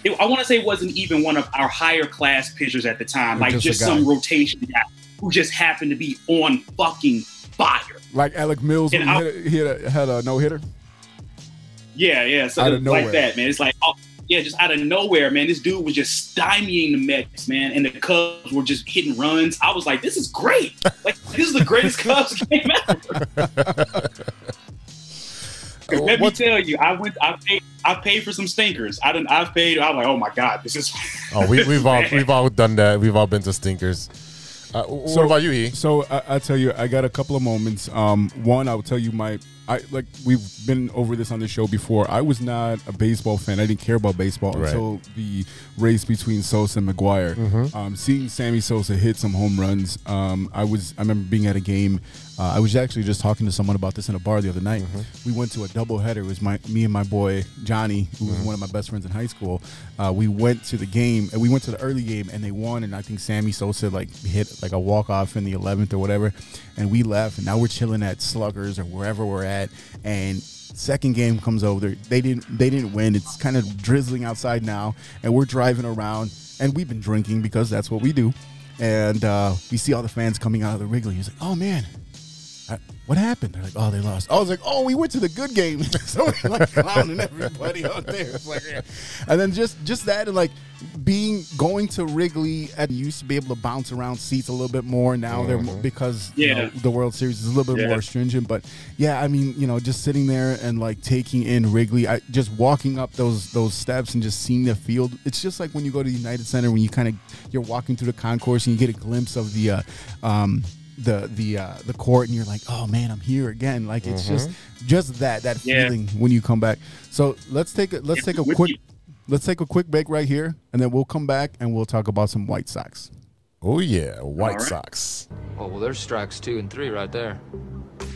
Speaker 5: it, I want to say it wasn't even one of our higher class pitchers at the time, like
Speaker 2: just
Speaker 5: just some rotation guy who just happened to be on fucking fire.
Speaker 2: Like Alec Mills,
Speaker 5: And I-
Speaker 2: hit a, he had a, had a no hitter.
Speaker 5: Yeah, yeah. So like
Speaker 2: nowhere.
Speaker 5: that, man. It's like, oh, yeah, just out of nowhere, man. This dude was just stymieing the Mets, man, and the Cubs were just hitting runs. I was like, this is great. Like, this is the greatest Cubs game ever. 'Cause Let me tell you, I went, I paid, I paid for some stinkers. I didn't, I've paid. I was like, oh my god, this is.
Speaker 1: Oh, we, we've all we've all done that. We've all been to stinkers. Uh, what about you, E?
Speaker 2: So I, I tell you, I got a couple of moments. Um, one, I will tell you my, I like we've been over this on the show before. I was not a baseball fan. I didn't care about baseball
Speaker 1: Right.
Speaker 2: until the race between Sosa and McGwire.
Speaker 1: Mm-hmm.
Speaker 2: Um, seeing Sammy Sosa hit some home runs. Um, I was, I remember being at a game. Uh, I was actually just talking to someone about this in a bar the other night.
Speaker 1: Mm-hmm.
Speaker 2: We went to a doubleheader. It was my me and my boy Johnny, who
Speaker 1: Mm-hmm.
Speaker 2: was one of my best friends in high school. Uh, we went to the game and we went to the early game and they won. And I think Sammy Sosa like hit like a walk off in the 11th or whatever. And we left and now we're chilling at Sluggers or wherever we're at. And second game comes over. They didn't they didn't win. It's kind of drizzling outside now, and we're driving around and we've been drinking because that's what we do. And uh, we see all the fans coming out of the Wrigley. He's like, "Oh man, I- what happened?" They're like, "Oh, they lost." I was like, "Oh, we went to the good game." so we're like clowning everybody out there. Like, yeah. and then just just that and like being going to Wrigley and used to be able to bounce around seats a little bit more. Now they're mo- because you know, the World Series is a little bit
Speaker 5: Yeah.
Speaker 2: more stringent. But yeah, I mean, you know, just sitting there and like taking in Wrigley, I, just walking up those those steps and just seeing the field. It's just like when you go to the United Center when you kind of you're walking through the concourse and you get a glimpse of the. Uh, um, the the uh, the court and you're like oh man I'm here again like it's just just that that
Speaker 5: Yeah.
Speaker 2: feeling when you come back so let's take a let's take a quick
Speaker 5: you.
Speaker 2: let's take a quick break right here and then we'll come back and we'll talk about some White Sox
Speaker 1: Oh yeah, White
Speaker 5: All right.
Speaker 1: Sox.
Speaker 8: Oh, well, there's strikes two and three right there.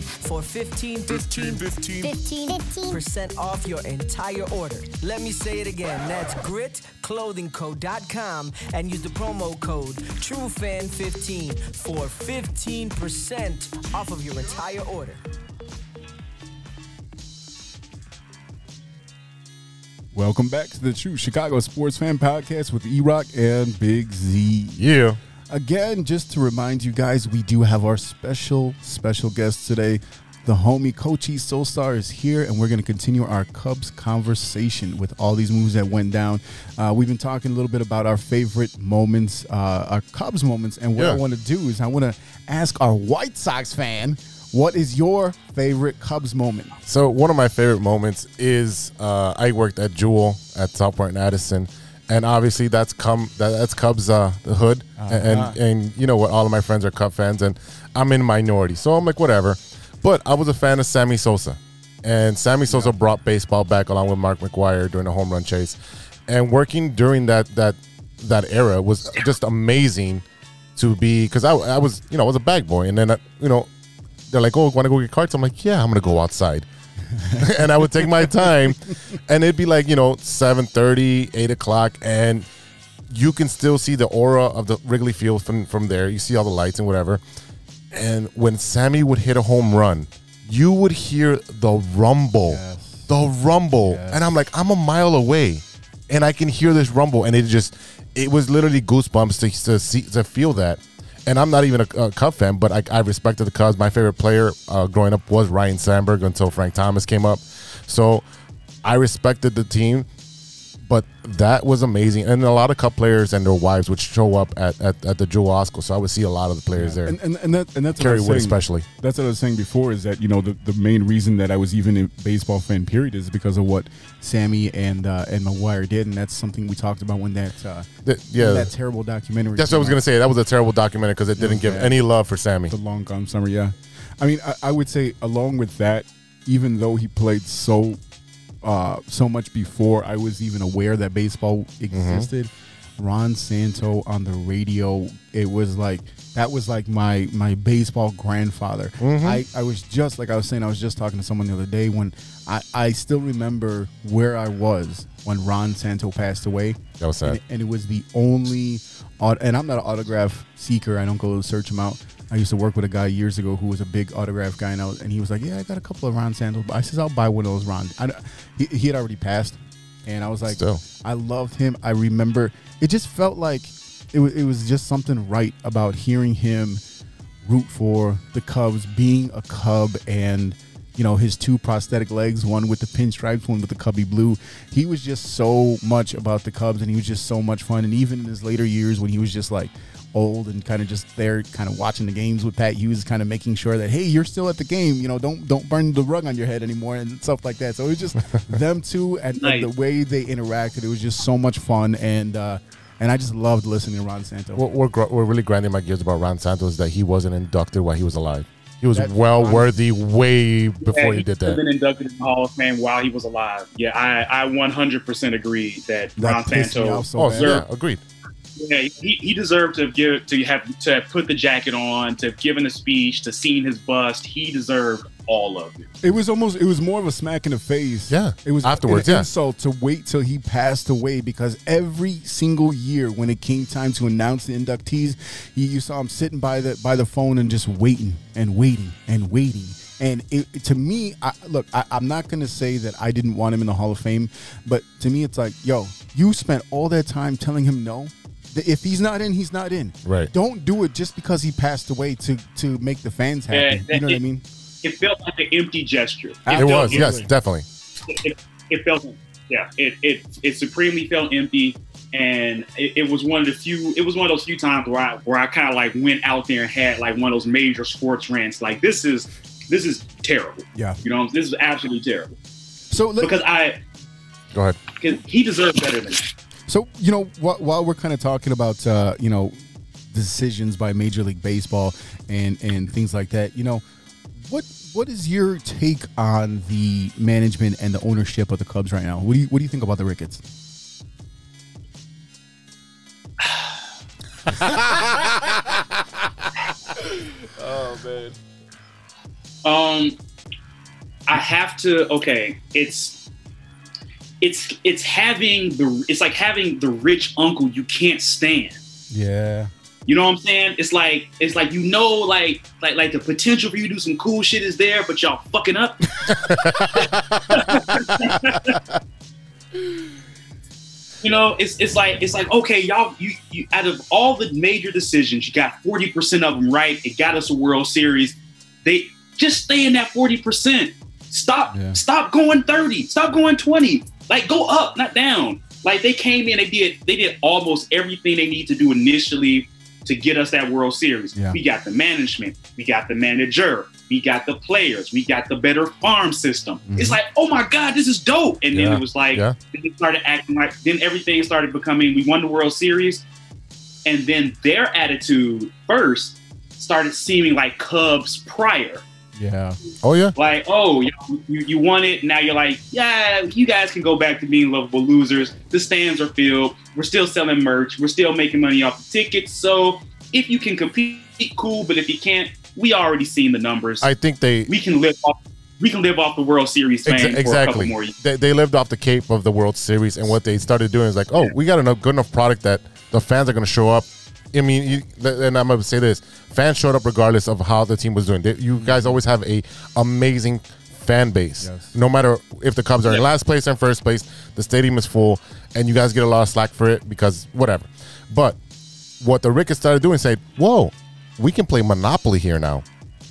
Speaker 7: For 15, 15, 15,
Speaker 9: 15.
Speaker 7: percent off your entire order. Let me say it again. That's gritclothingco.com and use the promo code TrueFan15 for 15% off of your entire order.
Speaker 2: welcome back to the True Chicago Sports Fan Podcast with E-Roc and Big Z
Speaker 1: Yeah.
Speaker 2: Again, just to remind you guys, we do have our special, special guest today. The homie Cochise SoulStar is here, and we're going to continue our Cubs conversation with all these moves that went down. Uh, we've been talking a little bit about our favorite moments, uh, our Cubs moments, and what I want to do is I want to ask our White Sox fan, what is your favorite Cubs moment?
Speaker 1: So one of my favorite moments is uh, I worked at Jewel at Southport and Addison, and obviously that's come that, that's Cubs uh, the hood, and, and and you know what, all of my friends are Cub fans, and I'm in minority, so I'm like whatever. But I was a fan of Sammy Sosa, and Sammy Sosa brought baseball back along with Mark McGwire during the home run chase, and working during that that that era was just amazing to be because I, I was you know I was a bag boy, and then uh, you know they're like, "Oh, want to go get cards?" I'm like, "Yeah, I'm gonna go outside." and I would take my time, and it'd be like you know 7:30, 8 o'clock, and you can still see the aura of the Wrigley Field from from there. You see all the lights and whatever. And when Sammy would hit a home run, you would hear the rumble, the rumble, and I'm like, I'm a mile away, and I can hear this rumble, and it just, it was literally goosebumps to to see to feel that. And I'm not even a, a Cub fan, but I, I respected the Cubs. My favorite player uh, growing up was Ryne Sandberg until Frank Thomas came up. So I respected the team, but that was amazing. And a lot of Cub players and their wives would show up at, at, at the Jewel-Osco, so I would see a lot of the players there.
Speaker 2: And, and, and, that, and that's what I
Speaker 1: Kerry
Speaker 2: was
Speaker 1: Wood
Speaker 2: saying.
Speaker 1: especially.
Speaker 2: That's what I was saying before is that you know the, the main reason that I was even a baseball fan period is because of what Sammy and uh, and McGwire did, and that's something we talked about when that uh,
Speaker 1: The- yeah.
Speaker 2: when that terrible documentary.
Speaker 1: That's what I was gonna say. That was a terrible documentary because it didn't give
Speaker 2: bad.
Speaker 1: any love for Sammy.
Speaker 2: The long gone summer, yeah. I mean, I, I would say along with that, even though he played so uh, so much before I was even aware that baseball existed, Ron Santo on the radio, it was like that was like my my baseball grandfather. I, I was just like I was saying, I was just talking to someone the other day when I, I still remember where I was when Ron Santo passed away.
Speaker 1: That was sad.
Speaker 2: And, and it was the only and I'm not an autograph seeker. I don't go to search them out. I used to work with a guy years ago who was a big autograph guy, and, I was, and he was like, "Yeah, I got a couple of Ron Santos." But I says, "I'll buy one of those Ron." I, he, he had already passed, and I was like,
Speaker 1: Still.
Speaker 2: I loved him. I remember it just felt like it was it was just something right about hearing him root for the Cubs, being a Cub, and you know his two prosthetic legs, one with the pinstripes, one with the Cubby blue. He was just so much about the Cubs, and he was just so much fun. And even in his later years, when he was just like old and kind of just there, kind of watching the games with Pat Hughes, kind of making sure that hey, you're still at the game. You know, don't don't burn the rug on your head anymore and stuff like that. So it was just them two and, and
Speaker 5: Nice.
Speaker 2: the way they interacted. It was just so much fun and. uh and I just loved listening to Ron Santo.
Speaker 1: What we're, gr- we're really grinding my gears about Ron Santos is that he wasn't inducted while he was alive. He was
Speaker 2: That's
Speaker 1: well
Speaker 2: honest.
Speaker 1: worthy way before
Speaker 5: Yeah,
Speaker 1: he did
Speaker 5: should have
Speaker 1: that.
Speaker 5: been inducted in the Hall of Fame while he was alive. Yeah, I, I 100% agree that,
Speaker 2: That
Speaker 5: Ron
Speaker 2: pissed me
Speaker 5: Santo.
Speaker 2: so
Speaker 1: Oh,
Speaker 2: bad.
Speaker 1: yeah, agreed.
Speaker 5: Yeah, he, he deserved to give to have to have put the jacket on, to have given a speech, to seen his bust. He deserved all of it.
Speaker 2: It was almost it was more of a smack in the face.
Speaker 1: Yeah,
Speaker 2: It was
Speaker 1: afterwards,
Speaker 2: an
Speaker 1: yeah.
Speaker 2: insult to wait till he passed away because every single year when it came time to announce the inductees, you, you saw him sitting by the by the phone and just waiting and waiting and waiting. And it, to me, I, look, I, I'm not going to say that I didn't want him in the Hall of Fame, but to me, it's like, yo, you spent all that time telling him no. That If he's not in, he's not in.
Speaker 1: Right.
Speaker 2: Don't do it just because he passed away to to make the fans happy.
Speaker 5: Yeah,
Speaker 2: you know what I mean?
Speaker 5: It felt like an empty gesture. Ah.
Speaker 1: It
Speaker 2: Absolutely.
Speaker 1: was, yes, definitely.
Speaker 5: it, it felt yeah it, it it supremely felt empty and it, it was one of the few it was one of those few times where i where i kind of like went out there and had like one of those major sports rants like this is this is terrible
Speaker 2: Yeah.
Speaker 5: you know this is absolutely terrible
Speaker 2: So let,
Speaker 5: because i
Speaker 1: Go ahead.
Speaker 5: because he deserves better than that
Speaker 2: So you know, wh- while we're kind of talking about uh, you know decisions by Major League Baseball and and things like that, you know, what what is your take on the management and the ownership of the Cubs right now? What do you what do you think about the Ricketts? Oh man.
Speaker 5: Um i have to okay it's it's it's having the it's like having the rich uncle you can't stand
Speaker 2: Yeah,
Speaker 5: You know what I'm saying? It's like it's like you know like like like the potential for you to do some cool shit is there, but y'all fucking up. you know, it's it's like it's like okay, y'all you, you out of all the major decisions, you got 40% of them right. It got us a World Series. They just stay in that 40%. Stop
Speaker 2: Yeah.
Speaker 5: stop going 30. Stop going 20. Like go up, not down. Like they came in, they did they did almost everything they need to do initially to get us that World Series.
Speaker 2: Yeah.
Speaker 5: We got the management, we got the manager, we got the players, we got the better farm system. It's mm-hmm. like, oh my God, this is dope. And then it was like,
Speaker 1: Yeah.
Speaker 5: it started acting like, then everything started becoming, we won the World Series. And then their attitude first started seeming like Cubs prior.
Speaker 2: Yeah,
Speaker 1: Oh yeah,
Speaker 5: Like, oh, you, you, won it. Now you're like, yeah, you guys can go back to being lovable losers. The stands are filled. We're still selling merch. We're still making money off the tickets. So if you can compete, cool. But if you can't, we already seen the numbers.
Speaker 1: I think they
Speaker 5: we can live off. We can live off the World Series fame
Speaker 1: Exa-
Speaker 5: for a couple
Speaker 1: exactly.
Speaker 5: more years.
Speaker 1: They, they lived off the cape of the World Series, and what they started doing is like, oh, we got a good enough product that the fans are going to show up. I mean, you, and I'm going to say this: fans showed up regardless of how the team was doing. They, you guys always have a amazing fan base.
Speaker 2: Yes.
Speaker 1: No matter if the Cubs are in last place or first place, the stadium is full, and you guys get a lot of slack for it because whatever. But what the Ricketts started doing, said, "Whoa, we can play Monopoly here now."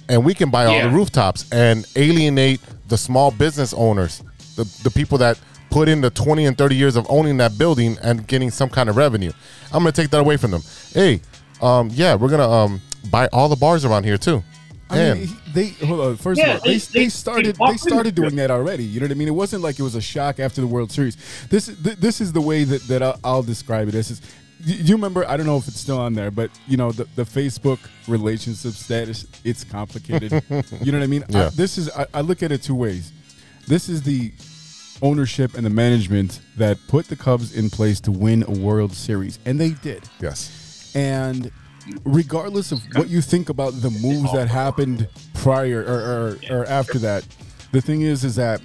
Speaker 1: and we can buy all the rooftops and alienate the small business owners, the, the people that put in the 20 and 30 years of owning that building and getting some kind of revenue. I'm going to take that away from them. Hey, um, yeah, we're going to um, buy all the bars around here too.
Speaker 2: I
Speaker 1: And
Speaker 2: mean, they hold on. First
Speaker 5: Yeah,
Speaker 2: of all, they,
Speaker 5: they-
Speaker 2: they,
Speaker 5: they-
Speaker 2: started
Speaker 5: they
Speaker 2: they started doing that already. You know what I mean? It wasn't like it was a shock after the World Series. This th- this is the way that that I'll, I'll describe it. This is you you remember? I don't know if it's still on there, but you know the, the Facebook relationship status. It's complicated. you know what I mean? I, this is I, I look at it two ways. This is the ownership and the management that put the Cubs in place to win a World Series, and they did.
Speaker 1: yes,
Speaker 2: And regardless of what you think about the moves that happened prior or, or, or after that, the thing is, is that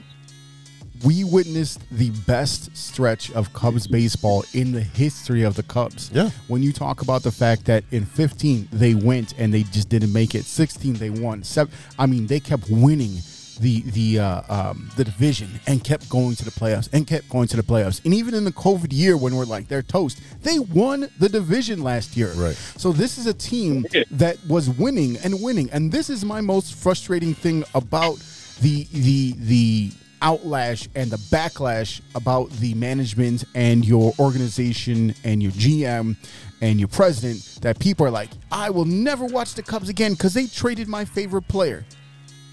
Speaker 2: we witnessed the best stretch of Cubs baseball in the history of the Cubs.
Speaker 1: Yeah.
Speaker 2: When you talk about the fact that in 15 they went and they just didn't make it. 16 they won. Seven, I mean, they kept winning the the uh, um, the division and kept going to the playoffs and kept going to the playoffs. And even in the COVID year when we're like they're toast, they won the division last year.
Speaker 1: Right.
Speaker 2: So this is a team that was winning and winning, and this is my most frustrating thing about the the the outlash and the backlash about the management and your organization and your GM and your president that people are like, I will never watch the Cubs again because they traded my favorite player.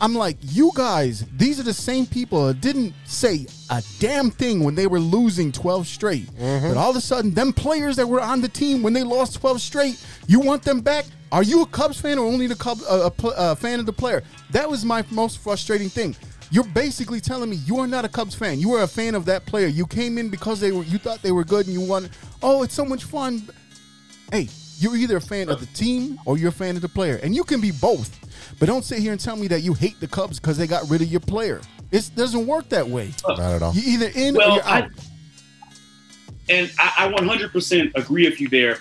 Speaker 2: I'm like, you guys, these are the same people that didn't say a damn thing when they were losing 12 straight. But all of a sudden, them players that were on the team when they lost 12 straight, you want them back? Are you a Cubs fan or only the Cub, uh, a, pl- uh, fan of the player? That was my most frustrating thing. You're basically telling me you are not a Cubs fan. You are a fan of that player. You came in because they were you thought they were good and you wanted, oh, it's so much fun. Hey, you're either a fan of the team or you're a fan of the player. And you can be both. But don't sit here and tell me that you hate the Cubs because they got rid of your player. It doesn't work that way.
Speaker 1: Not at all.
Speaker 2: You're either in or you're out.
Speaker 5: I, and I, I 100% agree with you there.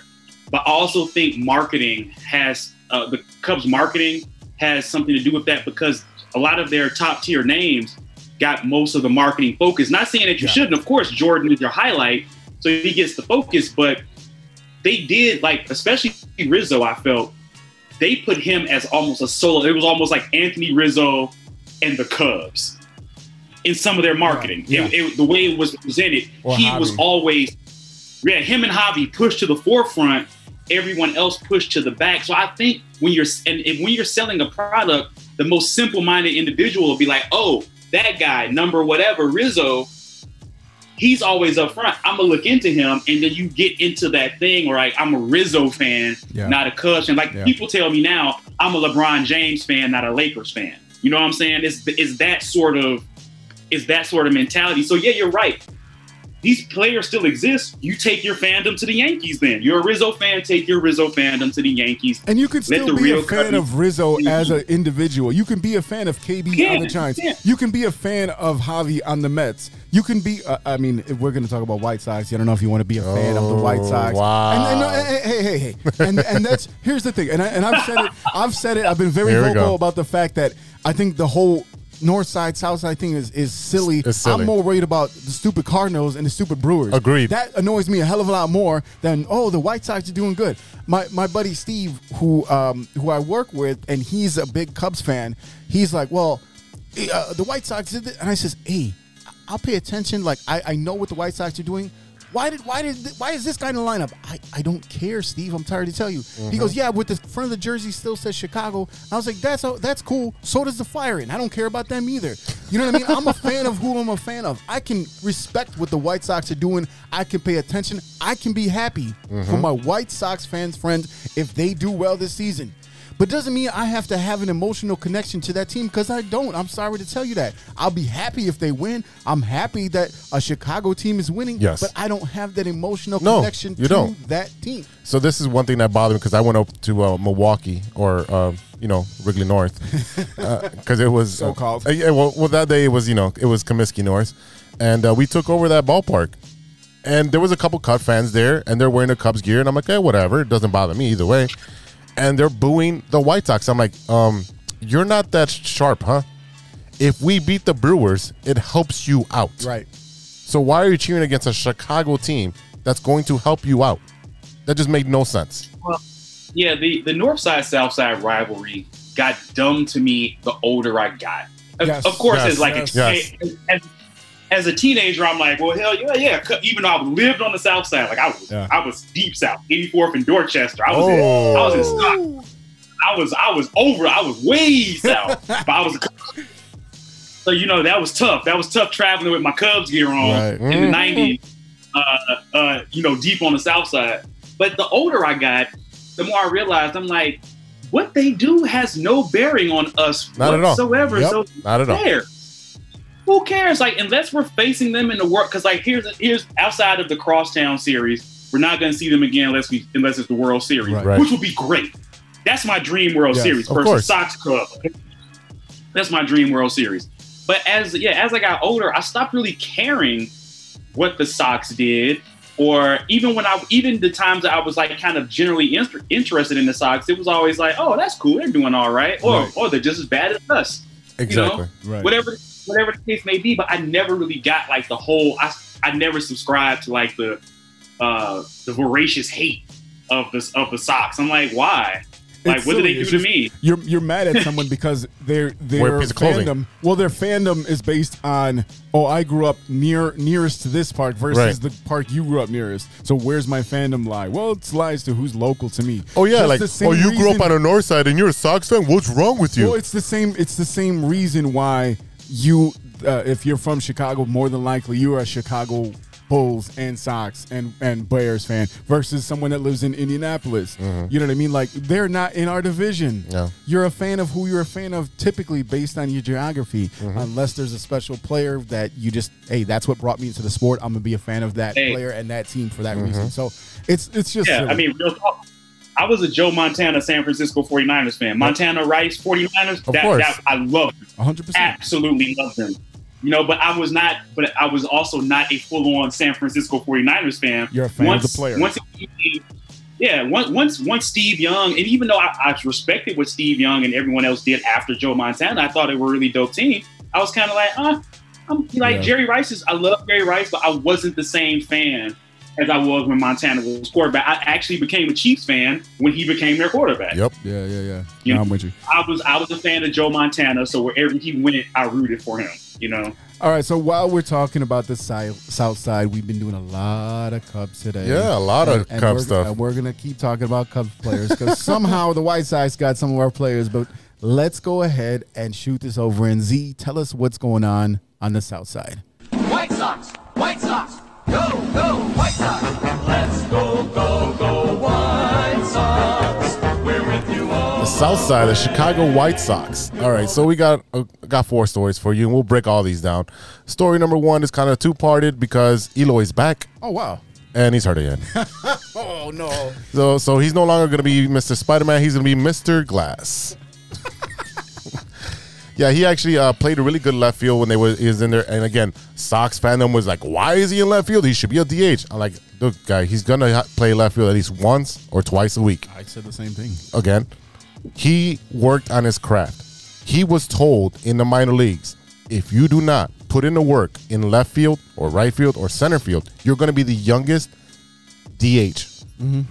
Speaker 5: But I also think marketing has uh, the Cubs marketing has something to do with that because a lot of their top tier names got most of the marketing focus. Not saying that you
Speaker 2: Yeah.
Speaker 5: shouldn't. Of course, Jordan is your highlight, so he gets the focus. But they did like, especially Rizzo. I felt they put him as almost a solo. It was almost like Anthony Rizzo and the Cubs in some of their marketing.
Speaker 2: Yeah.
Speaker 5: It- it- the way it was presented,
Speaker 2: Or
Speaker 5: he was always yeah. Him and Javi pushed to the forefront. Everyone else pushed to the back. So I think when you're and, and when you're selling a product, the most simple-minded individual will be like, "Oh, that guy, number whatever, Rizzo." He's always up front. I'm gonna look into him, and then you get into that thing where like I'm a Rizzo fan,
Speaker 2: Yeah.
Speaker 5: not a Cubs fan. Like
Speaker 2: Yeah.
Speaker 5: people tell me now, I'm a LeBron James fan, not a Lakers fan. You know what I'm saying? It's it's that sort of is that sort of mentality. So yeah, you're right. These players still exist. You take your fandom to the Yankees. Then you're a Rizzo fan. Take your Rizzo fandom to the Yankees.
Speaker 2: And you could
Speaker 5: Let
Speaker 2: still
Speaker 5: the
Speaker 2: be a
Speaker 5: real
Speaker 2: fan of Rizzo as an individual. You can be a fan of KB
Speaker 5: Yeah,
Speaker 2: on the Giants.
Speaker 5: yeah.
Speaker 2: You can be a fan of Javi on the Mets. You can be. Uh, I mean, if we're going to talk about White Sox, I don't know if you want to be a fan of the White
Speaker 1: Oh,
Speaker 2: Sox.
Speaker 1: wow.
Speaker 2: And, and, uh, hey, hey, hey, hey. And and that's here's the thing. And I, and I've said it. I've said it. I've been very
Speaker 1: Here
Speaker 2: vocal
Speaker 1: go.
Speaker 2: about the fact that I think the whole. North side, South side thing is, is silly.
Speaker 1: Silly.
Speaker 2: I'm more worried about the stupid Cardinals and the stupid Brewers.
Speaker 1: Agreed.
Speaker 2: That annoys me a hell of a lot more than oh the White Sox are doing good. My my buddy Steve, who um who I work with, and he's a big Cubs fan. He's like, well, eh, uh, the White Sox did, it. and I says, hey, I'll pay attention. Like I, I know what the White Sox are doing. Why did why did why is this guy in the lineup? I, I don't care, Steve. I'm tired to tell you. He goes, mm-hmm. yeah, with the front of the jersey still says Chicago. I was like, that's that's cool. So does the Firing. I don't care about them either. You know what I mean? I'm a fan of who I'm a fan of. I can respect what the White Sox are doing. I can pay attention. I can be happy for mm-hmm. my White Sox fans friends if they do well this season. But doesn't mean I have to have an emotional connection to that team because I don't. I'm sorry to tell you that. I'll be happy if they win. I'm happy that a Chicago team is winning.
Speaker 1: Yes.
Speaker 2: But I don't have that emotional
Speaker 1: No,
Speaker 2: connection
Speaker 1: you
Speaker 2: to
Speaker 1: don't.
Speaker 2: that team.
Speaker 1: So this is one thing that bothered me because I went up to uh, Milwaukee or uh, you know Wrigley North because it was
Speaker 2: So-called.
Speaker 1: Uh, yeah, well, well, that day it was you know it was Comiskey North, and uh, we took over that ballpark, and there was a couple Cubs fans there, and they're wearing the Cubs gear, and I'm like, hey, whatever, it doesn't bother me either way, and they're booing the White Sox. I'm like, um, you're not that sharp, huh? If we beat the Brewers, it helps you out.
Speaker 2: Right.
Speaker 1: So why are you cheering against a Chicago team that's going to help you out? That just made no sense.
Speaker 5: Yeah, the the North Side South Side rivalry got dumb to me the older I got. Of,
Speaker 2: Yes,
Speaker 5: of course,
Speaker 1: yes,
Speaker 5: as like
Speaker 2: yes.
Speaker 5: a,
Speaker 1: Yes.
Speaker 5: as, as a teenager, I'm like, well, hell yeah, yeah. Even though I lived on the South Side, like I was,
Speaker 2: Yeah.
Speaker 5: I was deep South, 84th and Dorchester. I was, in, I was in stock. I was, I was over. I was way south, but I was. So you know that was tough. That was tough traveling with my Cubs gear on
Speaker 2: Right.
Speaker 5: in the '90s. Uh, uh, you know, deep on the South Side. But the older I got, the more I realized I'm like, what they do has no bearing on us
Speaker 1: Not at all.
Speaker 5: whatsoever.
Speaker 2: Yep.
Speaker 5: So
Speaker 1: Not at all.
Speaker 5: there. Who cares? Like, unless we're facing them in the world, because like here's here's outside of the crosstown series, we're not going to see them again unless we unless it's the World Series,
Speaker 1: Right.
Speaker 5: Which would be great. That's my dream World
Speaker 2: Yes,
Speaker 5: Series versus. Sox Club. That's my dream World Series. But as yeah, as I got older, I stopped really caring what the Sox did, or even when I even the times that I was like kind of generally in- interested in the Sox, it was always like, oh, that's cool, they're doing all right, or
Speaker 2: Right.
Speaker 5: or they're just as bad as us
Speaker 1: Exactly.
Speaker 2: Right.
Speaker 5: whatever whatever the case may be. But I never really got like the whole. I I never subscribed to like the uh the voracious hate of the of the Sox. I'm like, why? Like,
Speaker 2: It's
Speaker 5: what did
Speaker 2: silly.
Speaker 5: they do
Speaker 2: It's
Speaker 5: to me?
Speaker 2: You're you're mad at someone because their their
Speaker 1: Wear a piece of clothing.
Speaker 2: fandom. Well, their fandom is based on oh, I grew up near nearest to this park versus
Speaker 1: Right.
Speaker 2: the park you grew up nearest. So where's my fandom lie? Well, it's lies to who's local to me.
Speaker 1: Oh yeah,
Speaker 2: Just
Speaker 1: like oh you grew up on the north side and you're a Sox fan. What's wrong with you?
Speaker 2: Well, it's the same. It's the same reason why you, uh, if you're from Chicago, more than likely you are a Chicago Bulls and Sox and and Bears fan versus someone that lives in Indianapolis. You know what I mean? Like they're not in our division.
Speaker 1: Mm-hmm.
Speaker 2: You're a fan of who you're a fan of, typically based on your geography,
Speaker 1: Mm-hmm.
Speaker 2: unless there's a special player that you just hey, that's what brought me into the sport. I'm gonna be a fan of that
Speaker 5: Hey.
Speaker 2: player and that team for that
Speaker 1: Mm-hmm.
Speaker 2: reason. So it's it's just
Speaker 5: Yeah, I mean, real talk. I was a Joe Montana San Francisco 49ers fan. Montana Rice 49ers.
Speaker 1: Of
Speaker 5: that,
Speaker 1: course.
Speaker 5: that I love them.
Speaker 2: 100. percent
Speaker 5: absolutely love them. You know, but I was not, but I was also not a full-on San Francisco 49ers fan.
Speaker 2: You're a fan of the player.
Speaker 5: Once, it yeah, once, once, once Steve Young, and even though I, I respected what Steve Young and everyone else did after Joe Montana, I thought they were a really dope team. I was kind of like, uh, I'm like
Speaker 2: Yeah.
Speaker 5: Jerry Rice is. I love Jerry Rice, but I wasn't the same fan as I was when Montana was quarterback. I actually became a Chiefs fan when he became their quarterback.
Speaker 1: Yep.
Speaker 2: Yeah, yeah, yeah.
Speaker 5: You-
Speaker 2: No, I'm with you.
Speaker 5: I was I was a fan of Joe Montana, so wherever he went, I rooted for him. You know.
Speaker 2: All right, so while we're talking about the South Side, we've been doing a lot of Cubs today.
Speaker 1: Yeah, a lot of
Speaker 2: And
Speaker 1: Cub
Speaker 2: we're,
Speaker 1: stuff.
Speaker 2: And we're gonna keep talking about Cubs players because somehow the White Sox got some of our players. But let's go ahead and shoot this over. And Z, tell us what's going on on the South Side.
Speaker 7: White Sox, White Sox,
Speaker 1: South Side, the Chicago White Sox. All right, so we got uh, got four stories for you, and we'll break all these down. Story number one is kind of two parted because Eloy's back
Speaker 2: Oh wow!
Speaker 1: and he's hurt again.
Speaker 2: Oh no!
Speaker 1: so so he's no longer going to be Mr. Spider Man. He's going to be Mr. Glass. yeah, he actually uh, played a really good left field when they was he was in there. And again, Sox fandom was like, "Why is he in left field? He should be a DH." I'm like, "Look, guy, he's going to play left field at least once or twice a week."
Speaker 2: I said the same thing.
Speaker 1: again, he worked on his craft. He was told in the minor leagues, if you do not put in the work in left field or right field or center field, you're going to be the youngest DH. Mm-hmm.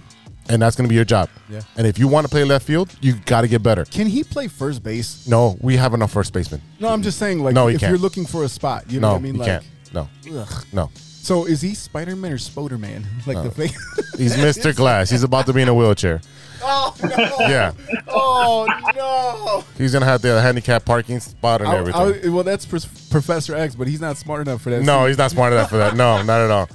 Speaker 1: And that's going to be your job.
Speaker 2: Yeah.
Speaker 1: And if you want to play left field, you got to get better.
Speaker 2: Can he play first base?
Speaker 1: No, we have enough first basemen.
Speaker 2: No, I'm just saying, like,
Speaker 1: No, he
Speaker 2: if
Speaker 1: can't.
Speaker 2: you're looking for a spot, you know
Speaker 1: No,
Speaker 2: what I mean?
Speaker 1: he
Speaker 2: Like,
Speaker 1: can't. No,
Speaker 2: ugh.
Speaker 1: no.
Speaker 2: So is he Spider Man or Spoder Man? Like the fake?
Speaker 1: He's Mr. Glass. He's about to be in a wheelchair.
Speaker 2: Oh no!
Speaker 1: Yeah.
Speaker 2: Oh no!
Speaker 1: He's going to have the handicap parking spot and
Speaker 2: I-
Speaker 1: everything.
Speaker 2: I- well, that's Pros- Professor X, but he's not smart enough for that.
Speaker 1: No, he's not smart enough for that. No, not at all.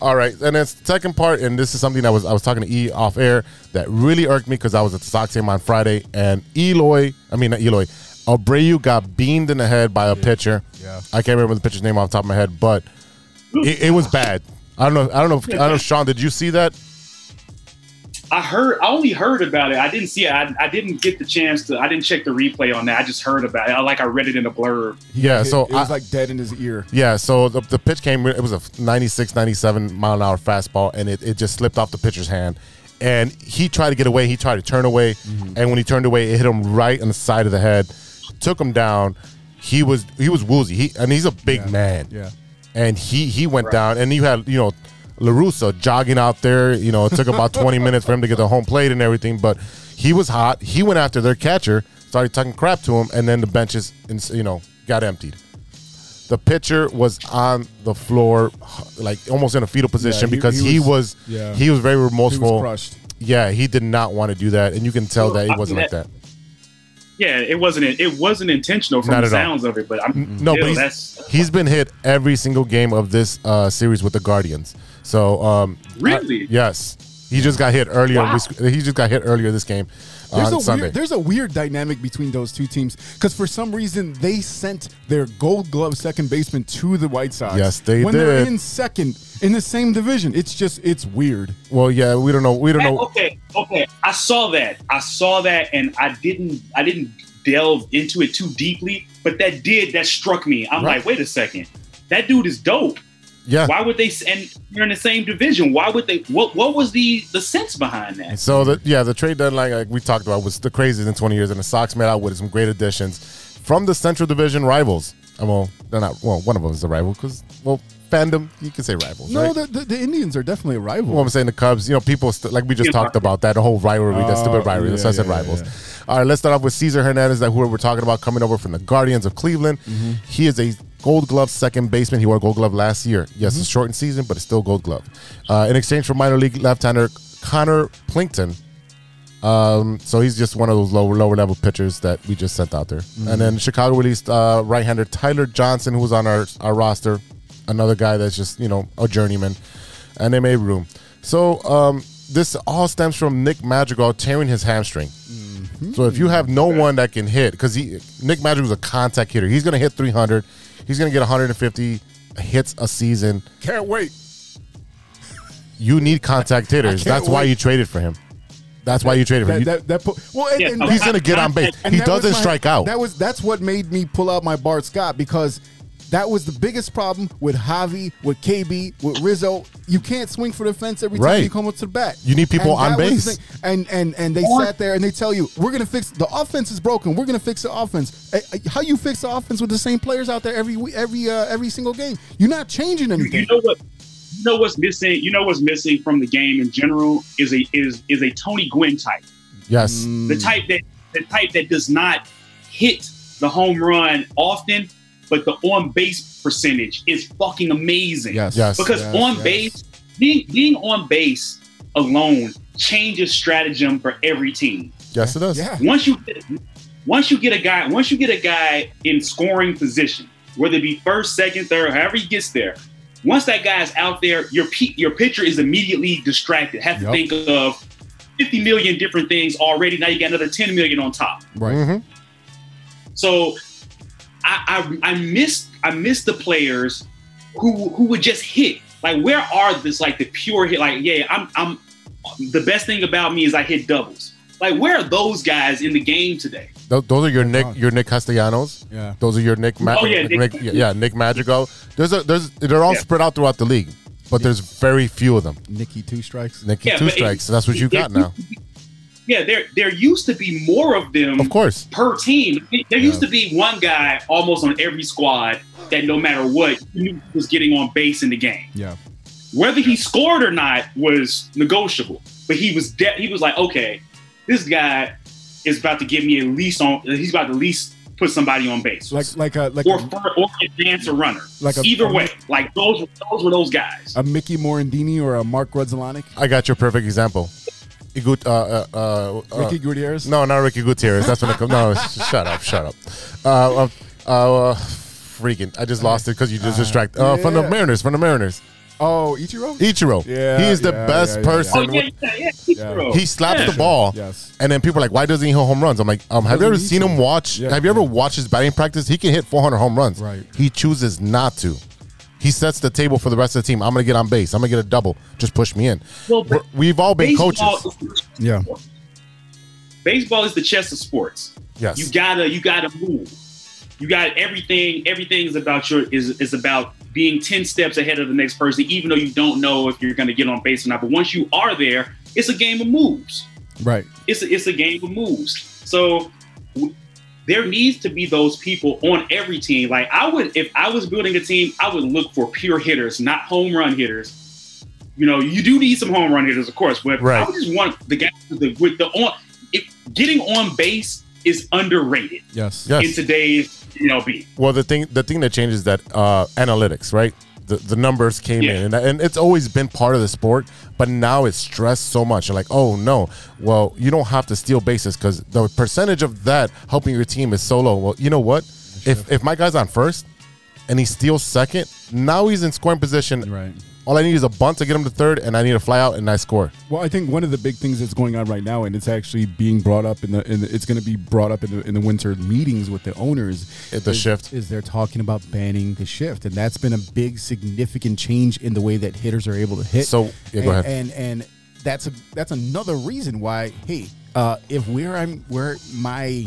Speaker 1: All right, and then second part, and this is something that was I was talking to E off air that really irked me because I was at the Sox game on Friday, and Eloy, I mean not Eloy, Abreu got beamed in the head by a pitcher.
Speaker 2: Yeah.
Speaker 1: I can't remember the pitcher's name off the top of my head, but it, it was bad. I don't know. I don't know. If, I don't know. Sean, did you see that?
Speaker 5: I heard. I only heard about it. I didn't see it. I, I didn't get the chance to. I didn't check the replay on that. I just heard about it. I, like I read it in a blurb.
Speaker 1: Yeah.
Speaker 2: It-
Speaker 1: So
Speaker 2: it was
Speaker 1: I-
Speaker 2: like dead in his ear.
Speaker 1: Yeah, so the, the pitch came, it was a 96, 97 mile an hour fastball, and it, it just slipped off the pitcher's hand. And he tried to get away. He tried to turn away. Mm-hmm. And when he turned away, it hit him right on the side of the head, took him down. He was he was woozy. He and he's a big
Speaker 2: Yeah.
Speaker 1: man.
Speaker 2: Yeah.
Speaker 1: And he he went down. And you had, you know, LaRussa jogging out there. You know, it took about 20 minutes for him to get the home plate and everything. But he was hot. He went after their catcher, started talking crap to him, and then the benches, you know, got emptied. The pitcher was on the floor, like almost in a fetal position
Speaker 2: he-
Speaker 1: because
Speaker 2: he
Speaker 1: he
Speaker 2: was-
Speaker 1: was,
Speaker 2: yeah.
Speaker 1: he was very
Speaker 2: He
Speaker 1: remorseful.
Speaker 2: was crushed.
Speaker 1: Yeah, he did not want to do that, and you can tell that
Speaker 5: I
Speaker 1: it wasn't
Speaker 5: mean,
Speaker 1: like that.
Speaker 5: Yeah, it wasn't. It wasn't intentional from
Speaker 1: Not
Speaker 5: the
Speaker 1: at all.
Speaker 5: sounds of it. But I'm
Speaker 1: No,
Speaker 5: still,
Speaker 1: but he's,
Speaker 5: that's
Speaker 1: he's been hit every single game of this uh, series with the Guardians. So, um,
Speaker 5: Really?
Speaker 1: I- yes. He just got hit earlier. this- He just got hit earlier this game
Speaker 2: There's
Speaker 1: on
Speaker 2: a
Speaker 1: Sunday.
Speaker 2: weird, there's a weird dynamic between those two teams because for some reason they sent their Gold Glove second baseman to the White Sox.
Speaker 1: Yes, they did
Speaker 2: when they're in second in the same division. It's just it's weird.
Speaker 1: well, yeah, we don't know. We don't
Speaker 5: That-
Speaker 1: know.
Speaker 5: okay, okay. I saw that. I saw that, and I didn't. I didn't delve into it too deeply, but that did. That struck me. I'm
Speaker 2: Right.
Speaker 5: like, wait a second. That dude is dope.
Speaker 1: Yeah.
Speaker 5: Why would they? And you're in the same division. Why would they? What? What was the the sense behind that?
Speaker 1: So the yeah, the trade deadline like we talked about was the craziest in 20 years, and the Sox made out with some great additions from the Central Division rivals. Uh, Well, they're not. Well, one of them is a rival because well, fandom you can say rivals.
Speaker 2: No,
Speaker 1: right?
Speaker 2: the, the, the Indians are definitely a rival.
Speaker 1: Well, I'm saying the Cubs, you know, people st- like we just talked about that the whole rivalry, that stupid rivalry. That's why I
Speaker 2: Oh,
Speaker 1: said
Speaker 2: yeah,
Speaker 1: rivals.
Speaker 2: yeah,
Speaker 1: All right, let's start off with Cesar Hernandez, that who we're talking about coming over from the Guardians of Cleveland.
Speaker 2: Mm-hmm.
Speaker 1: He is a Gold Glove second baseman. He won a Gold Glove last year. Yes,
Speaker 2: Mm-hmm.
Speaker 1: it's a shortened season, but it's still Gold Glove. Uh, in exchange for minor league left-hander Konnor Pilkington. Um, so he's just one of those lower lower level pitchers that we just sent out there.
Speaker 2: Mm-hmm.
Speaker 1: And then Chicago released uh, right-hander Tyler Johnson, who was on our our roster, another guy that's just you know a journeyman, and they made room. So um, this all stems from Nick Madrigal tearing his hamstring. So if you have no one that can hit, because he Nick Madrigal's a contact hitter, he's going to hit 300, he's going to get 150 hits a season.
Speaker 2: Can't wait.
Speaker 1: You need contact hitters. That's why you traded for him. That's why you traded for him.
Speaker 2: That, that, that well, and,
Speaker 5: Yeah,
Speaker 2: and
Speaker 1: he's going to get on base. He doesn't
Speaker 2: my-
Speaker 1: strike out.
Speaker 2: That was that's what made me pull out my Bart Scott because that was the biggest problem with Javi, with KB, with Rizzo. You can't swing for the fence every time
Speaker 1: Right.
Speaker 2: you come up to the bat.
Speaker 1: You need people
Speaker 2: And
Speaker 1: on
Speaker 2: that was the
Speaker 1: base.
Speaker 2: And and and they
Speaker 5: Or-
Speaker 2: sat there and they tell you we're gonna fix the offense is broken. We're gonna fix the offense. Eh, eh, How you fix the offense with the same players out there every every uh, every single game? You're not changing anything.
Speaker 5: You
Speaker 2: anything.
Speaker 5: know what? You know what's missing? You know what's missing from the game in general is a is is a Tony Gwynn type.
Speaker 1: yes.
Speaker 5: The type that the type that does not hit the home run often, but the on base percentage is fucking amazing.
Speaker 2: Yes.
Speaker 1: Yes.
Speaker 5: Because
Speaker 2: Yes,
Speaker 5: on
Speaker 2: yes.
Speaker 5: base, being being on base alone changes stratagem for every team.
Speaker 1: Yes, it does.
Speaker 2: Yeah.
Speaker 5: Once you once you get a guy, once you get a guy in scoring position, whether it be first, second, third, however he gets there, once that guy's out there, your pe- your pitcher is immediately distracted. Have to
Speaker 2: Yup.
Speaker 5: think of 50 million different things already. Now you got another 10 million on top.
Speaker 2: Right.
Speaker 1: Mhm.
Speaker 5: So I I, I miss I miss the players who who would just hit. Like where are this like the pure hit? Like yeah, I'm I'm the best thing about me is I hit doubles. Like where are those guys in the game today?
Speaker 1: Th- those are your Nick,
Speaker 2: gone.
Speaker 1: your Nick Castellanos.
Speaker 2: Yeah.
Speaker 1: Those are your Nick. Oh, Ma-
Speaker 5: Oh, yeah, Nick-
Speaker 1: yeah, yeah, Nick Madrigal. There's a there's they're all
Speaker 5: Yeah.
Speaker 1: spread out throughout the league, but there's very few of them.
Speaker 2: Nicky two strikes.
Speaker 1: Nicky
Speaker 5: Yeah,
Speaker 1: two
Speaker 5: but it-
Speaker 1: strikes. so that's what you
Speaker 5: it-
Speaker 1: got now.
Speaker 5: Yeah, there there used to be more of them
Speaker 1: Of course.
Speaker 5: per team. There used to be one guy almost on every squad that no matter what was getting on base in the game.
Speaker 2: Yeah.
Speaker 5: Whether he scored or not was negotiable, but he was de- he was like, okay, this guy is about to get me at least on. He's about to at least put somebody on base,
Speaker 2: Like like a like
Speaker 5: or
Speaker 2: a,
Speaker 5: fir- or advance a runner.
Speaker 2: Like a-
Speaker 5: Either way, like those those were those guys.
Speaker 2: a Mickey Morandini or a Mark Grudzielanek.
Speaker 1: I got your perfect example. Igut, uh, uh, uh, uh,
Speaker 2: Ricky Gutierrez.
Speaker 1: No, not Ricky Gutierrez. That's when it comes. No, shut up, shut up. Uh, uh, uh, freaking, I just lost it because you just distracted. Uh, From the. Mariners, from the Mariners.
Speaker 2: Oh, Ichiro.
Speaker 1: Ichiro.
Speaker 2: Yeah,
Speaker 1: he is the
Speaker 2: yeah,
Speaker 1: best
Speaker 2: yeah, yeah, yeah.
Speaker 1: person.
Speaker 5: Oh yeah, yeah, yeah. Ichiro.
Speaker 1: He slaps
Speaker 5: Yeah.
Speaker 1: the ball,
Speaker 2: Yes.
Speaker 1: and then people are like, "Why doesn't he hit home runs?" I'm like, um, "Have you ever seen him watch?
Speaker 2: Yeah,
Speaker 1: have you ever watched his batting practice? He can hit 400 home runs.
Speaker 2: Right.
Speaker 1: He chooses not to. He sets the table for the rest of the team. I'm gonna get on base. I'm gonna get a double. Just push me in.
Speaker 5: Well,
Speaker 1: We're- We've all been
Speaker 5: Baseball
Speaker 1: coaches.
Speaker 2: Yeah.
Speaker 5: baseball is the chess of sports.
Speaker 1: Yes.
Speaker 5: You gotta you gotta move. You got everything. Everything is about your is is about being ten steps ahead of the next person, even though you don't know if you're gonna get on base or not. But once you are there, it's a game of moves.
Speaker 2: Right.
Speaker 5: It's a, it's a game of moves. So w- there needs to be those people on every team. Like I would, if I was building a team, I would look for pure hitters, not home run hitters. You know, you do need some home run hitters, of course, but
Speaker 1: Right.
Speaker 5: I would just want the guys with the, with the on. If getting on base is underrated
Speaker 2: Yes.
Speaker 1: Yes.
Speaker 5: in today's MLB.
Speaker 1: Well, the thing the thing that changes that uh, analytics, right? The, the numbers came
Speaker 5: Yeah.
Speaker 1: in, and, and it's always been part of the sport, but now it's stressed so much. You're like, oh no, well, you don't have to steal bases because the percentage of that helping your team is so low. Well, you know what? If if my guy's on first and he steals second, now he's in scoring position
Speaker 2: Right.
Speaker 1: All I need is a bunt to get him to third, and I need to fly out and I score.
Speaker 2: Well, I think one of the big things that's going on right now, and it's actually being brought up in the, in the it's going to be brought up in the, in the winter meetings with the owners.
Speaker 1: At the
Speaker 2: is,
Speaker 1: shift.
Speaker 2: is they're talking about banning the shift, and that's been a big significant change in the way that hitters are able to hit.
Speaker 1: So, yeah, go
Speaker 2: and,
Speaker 1: ahead.
Speaker 2: And and that's a that's another reason why. Hey, uh, if where I'm where my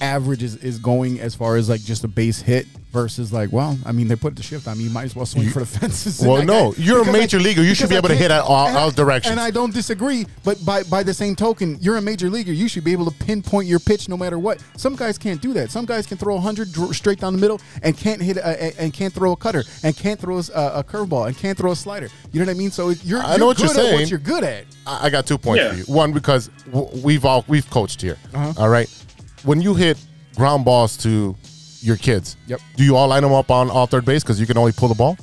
Speaker 2: average is, is going as far as like just a base hit versus like, well, I mean, they put the shift on me. You might as well swing for the fences.
Speaker 1: Well, no,
Speaker 2: I-
Speaker 1: you're a
Speaker 2: because I-
Speaker 1: major leaguer. You should
Speaker 2: because
Speaker 1: be able to hit at all-
Speaker 2: and-
Speaker 1: all directions.
Speaker 2: And I don't disagree, but by by the same token, you're a major leaguer. You should be able to pinpoint your pitch no matter what. Some guys can't do that. Some guys can throw 100 dr- straight down the middle and can't hit a, a- and can't throw a cutter and can't throw a, a curveball and can't throw a slider. You know what I mean? So it- you're,
Speaker 1: I know
Speaker 2: you're
Speaker 1: what you're
Speaker 2: good at
Speaker 1: saying.
Speaker 2: what you're good at.
Speaker 1: I I got two points
Speaker 5: Yeah.
Speaker 1: for you. One, because w- we've all we've coached here.
Speaker 2: Uh-huh.
Speaker 1: All right, when you hit ground balls to your kids,
Speaker 2: Yep.
Speaker 1: do you all line them up on all third base because you can only pull the ball?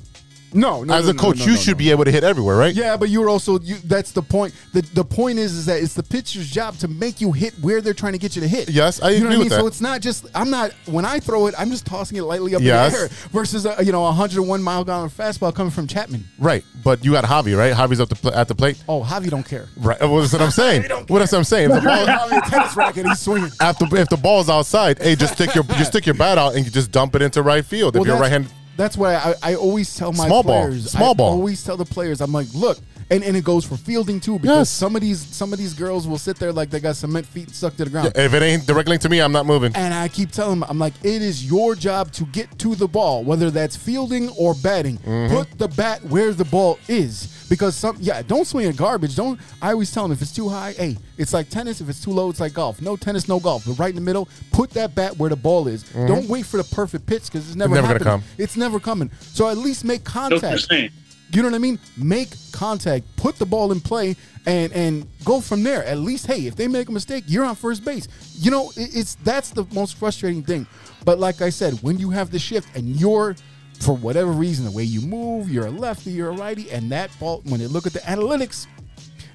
Speaker 2: No, no.
Speaker 1: As
Speaker 2: no,
Speaker 1: a coach,
Speaker 2: no,
Speaker 1: you
Speaker 2: no,
Speaker 1: should
Speaker 2: no.
Speaker 1: be able to hit everywhere, right?
Speaker 2: Yeah, but you're also you. That's the point. the The point is, is that it's the pitcher's job to make you hit where they're trying to get you to hit.
Speaker 1: Yes, I
Speaker 2: you know
Speaker 1: agree
Speaker 2: what I mean.
Speaker 1: that.
Speaker 2: So it's not just I'm not when I throw it, I'm just tossing it lightly up
Speaker 1: Yes.
Speaker 2: in the air versus a, you know a 101 mile an hour fastball coming from Chapman.
Speaker 1: Right, but you got Javi, right? Javi's up the pl- at the plate.
Speaker 2: Oh, Javi don't care.
Speaker 1: Right, well, that's what I'm saying. What that's what I'm saying. If the ball,
Speaker 2: Javi tennis racket, he's swinging.
Speaker 1: after if the ball's outside, hey, just stick your just stick your bat out and you just dump it into right field.
Speaker 2: Well,
Speaker 1: if you're right hand,
Speaker 2: That's why I, I always tell my
Speaker 1: Small ball.
Speaker 2: players.
Speaker 1: Small
Speaker 2: I
Speaker 1: ball.
Speaker 2: always tell the players. I'm like, look, and, and it goes for fielding too because
Speaker 1: Yes.
Speaker 2: some of these some of these girls will sit there like they got cement feet stuck to the ground.
Speaker 1: if it ain't directly to me, I'm not moving.
Speaker 2: And I keep telling them, I'm like, it is your job to get to the ball, whether that's fielding or batting.
Speaker 1: Mm-hmm.
Speaker 2: Put the bat where the ball is. Because some, yeah, don't swing at garbage. Don't. I always tell them if it's too high, hey, it's like tennis. If it's too low, it's like golf. No tennis, no golf. But right in the middle, put that bat where the ball is. Don't wait for the perfect pitch because it's never,
Speaker 1: Mm-hmm. never gonna come.
Speaker 2: It's never coming. So at least make
Speaker 5: That's what you're
Speaker 2: contact. You know what I mean? Make contact, put the ball in play, and and go from there. At least, hey, if they make a mistake, you're on first base. You know, it- it's that's the most frustrating thing. But like I said, when you have the shift and you're for whatever reason, the way you move, you're a lefty, you're a righty, and that ball, when they look at the analytics,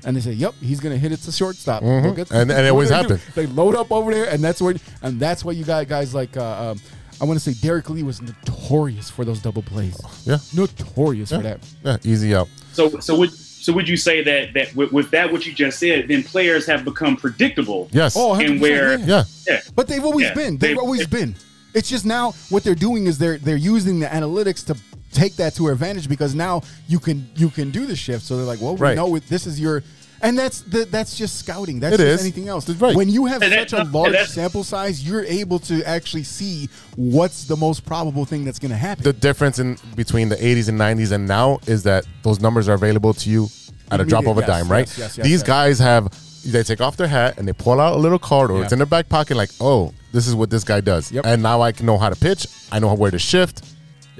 Speaker 2: and they say, "Yep, he's gonna hit it to shortstop,"
Speaker 1: Mm-hmm. And- and it always
Speaker 2: do they do?
Speaker 1: happens.
Speaker 2: They load up over there, and that's where, and that's why you got guys like, uh, um, I want to say Derrek Lee was notorious for those double plays.
Speaker 1: Oh, yeah.
Speaker 2: notorious
Speaker 1: Yeah.
Speaker 2: for that.
Speaker 1: Yeah, easy out.
Speaker 5: So, so would so would you say that that with, with that what you just said, then players have become predictable?
Speaker 1: Yes.
Speaker 2: Oh,
Speaker 5: and where
Speaker 2: yeah.
Speaker 1: yeah.
Speaker 5: yeah,
Speaker 2: But they've always
Speaker 5: Yeah,
Speaker 2: been. They've
Speaker 5: they-
Speaker 2: always been. It's just now what they're doing is they're they're using the analytics to take that to their advantage because now you can you can do the shift. So they're like, well, we
Speaker 1: Right.
Speaker 2: know this is your. And that's the, that's just scouting. That's
Speaker 1: It
Speaker 2: just
Speaker 1: is.
Speaker 2: anything else.
Speaker 1: That's right.
Speaker 2: When you have
Speaker 5: And
Speaker 2: such a large sample size, you're able to actually see what's the most probable thing that's going to happen.
Speaker 1: The difference in between the 80s and 90s and now is that those numbers are available to you at a drop of a
Speaker 2: yes,
Speaker 1: dime, right?
Speaker 2: yes, yes, yes,
Speaker 1: These
Speaker 2: yes.
Speaker 1: guys have they take off their hat and they pull out a little card or
Speaker 2: Yeah.
Speaker 1: it's in their back pocket like, "Oh, this is what this guy does."
Speaker 2: Yep.
Speaker 1: And now I can know how to pitch, I know where to shift,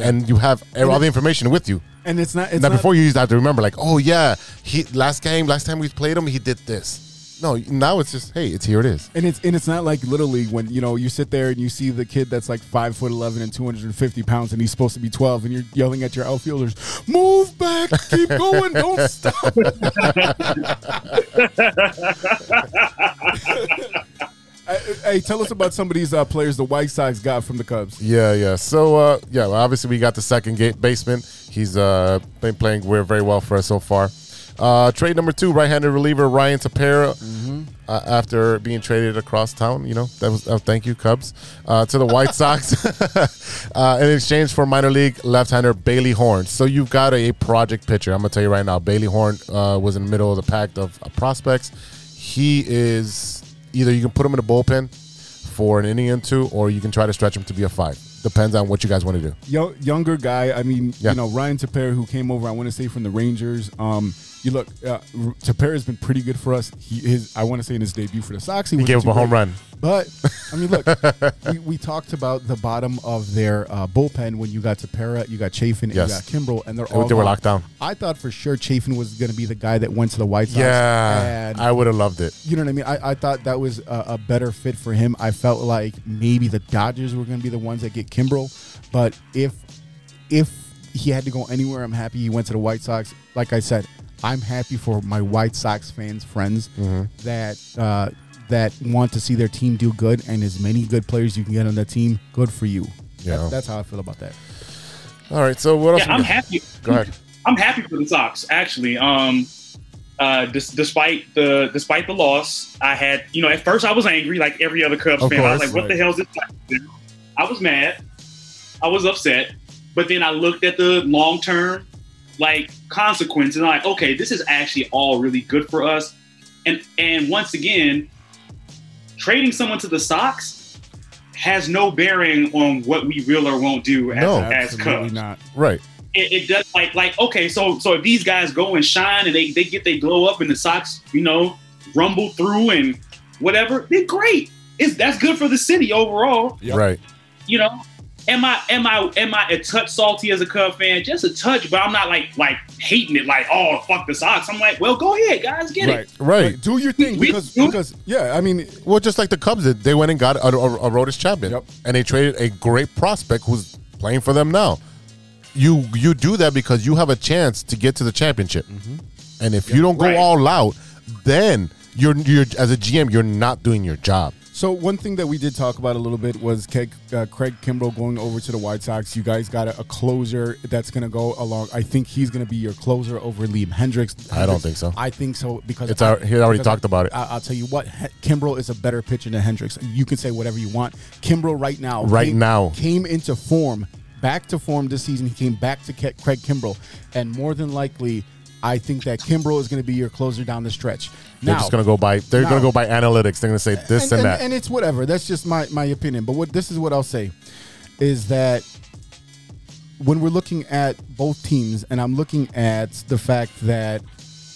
Speaker 1: and you have all the information with you.
Speaker 2: and it's not. It's
Speaker 1: now
Speaker 2: not,
Speaker 1: before you used to have to remember like, "Oh yeah, he last game, last time we played him, he did this." No, now it's just, "Hey, it's here it is."
Speaker 2: And it's and it's not like little league when you know you sit there and you see the kid that's like five foot eleven and two hundred and fifty pounds and he's supposed to be twelve and you're yelling at your outfielders, "Move back, keep going, don't stop." Hey, hey, tell us about some of these uh, players the White Sox got from the Cubs.
Speaker 1: Yeah, yeah. So, uh, yeah, well, obviously we got the second gate baseman. He's uh, been playing very, very well for us so far. Uh, trade number two, right-handed reliever Ryan Tepera. Uh, after being traded across town, you know that was uh, thank you Cubs uh, to the White Sox uh, in exchange for minor league left-hander Bailey Horn. So you've got a, project pitcher. I'm gonna tell you right now, Bailey Horn uh, was in the middle of the pack of uh, prospects. He is either you can put him in a bullpen for an inning and two, or you can try to stretch him to be a five. Depends on what you guys want to do.
Speaker 2: Yo, younger guy. I mean,
Speaker 1: Yeah.
Speaker 2: you know, Ryan Tepera, who came over, I want to say from the Rangers. Um, you look, uh, Tepera has been pretty good for us. He, his, I want to say in his debut for the Sox, he,
Speaker 1: He gave up
Speaker 2: too
Speaker 1: a home
Speaker 2: great.
Speaker 1: run.
Speaker 2: But I mean, look, we, we talked about the bottom of their uh, bullpen when you got Tepera, you got Chafin, and you got Kimbrel, and they're
Speaker 1: They-
Speaker 2: all
Speaker 1: they were
Speaker 2: gone.
Speaker 1: locked down.
Speaker 2: I thought for sure Chafin was going to be the guy that went to the White Sox.
Speaker 1: Yeah,
Speaker 2: and
Speaker 1: I would have loved it.
Speaker 2: you know what I mean? I, I thought that was a, a better fit for him. I felt like maybe the Dodgers were going to be the ones that get Kimbrel, but if if he had to go anywhere, I'm happy he went to the White Sox. Like I said, I'm happy for my White Sox fans, friends
Speaker 1: Mm-hmm.
Speaker 2: that uh, that want to see their team do good, and as many good players you can get on that team, good for you.
Speaker 1: Yeah.
Speaker 2: That- that's how I feel about that.
Speaker 1: All right, so what else?
Speaker 5: Yeah,
Speaker 1: we
Speaker 5: I'm
Speaker 1: got?
Speaker 5: happy.
Speaker 1: Go ahead.
Speaker 5: I'm happy for the Sox actually. Um, uh, dis- despite the despite the loss, I had you know at first I was angry like every other Cubs
Speaker 1: Of
Speaker 5: fan. I was
Speaker 1: course,
Speaker 5: like, "What the hell is this?" do?" I was mad. I was upset. But then I looked at the long term like consequences and like, okay, this is actually all really good for us. And and once again, trading someone to the Sox has no bearing on what we will or won't do as,
Speaker 1: No.
Speaker 5: as
Speaker 2: Absolutely
Speaker 5: Cubs
Speaker 2: not.
Speaker 1: Right.
Speaker 5: it, it does like like okay so so if these guys go and shine and they they get they glow up and the Sox you know rumble through and whatever then great it's that's good for the city overall
Speaker 2: Yep.
Speaker 1: Right.
Speaker 5: you know am I am I am I a touch salty as a Cub fan just a touch but I'm not like like hating it like oh fuck the Sox I'm like well go ahead guys get
Speaker 2: Right,
Speaker 5: it
Speaker 1: Right. Right.
Speaker 2: Do your thing
Speaker 5: We-
Speaker 2: because
Speaker 5: we-
Speaker 2: because yeah, I mean,
Speaker 1: Well, just like the Cubs did, they went and got a, a, a Aroldis Chapman,
Speaker 2: Yep.
Speaker 1: and they traded a great prospect who's playing for them now. You you do that because you have a chance to get to the championship, mm-hmm. and if you don't go
Speaker 5: Right.
Speaker 1: all out, then you're you're as a GM you're not doing your job.
Speaker 2: So one thing that we did talk about a little bit was Craig, uh, Craig Kimbrel going over to the White Sox. You guys got a, a closer that's going to go along. I think he's going to be your closer over Liam Hendriks.
Speaker 1: I don't think so.
Speaker 2: I think so because
Speaker 1: It's our- he already talked about it.
Speaker 2: I, I'll tell you what, He- Kimbrel is a better pitcher than Hendriks. You can say whatever you want. Kimbrel right now,
Speaker 1: Right
Speaker 2: came-
Speaker 1: now.
Speaker 2: came into form, back to form this season. He came back to Craig Kimbrel, and more than likely. I think that Kimbrel is going to be your closer down the stretch.
Speaker 1: They're just gonna go by they're gonna go by analytics. They're gonna say this and,
Speaker 2: and,
Speaker 1: that.
Speaker 2: and it's whatever. That's just my my opinion. But what this is what I'll say is that when we're looking at both teams, and I'm looking at the fact that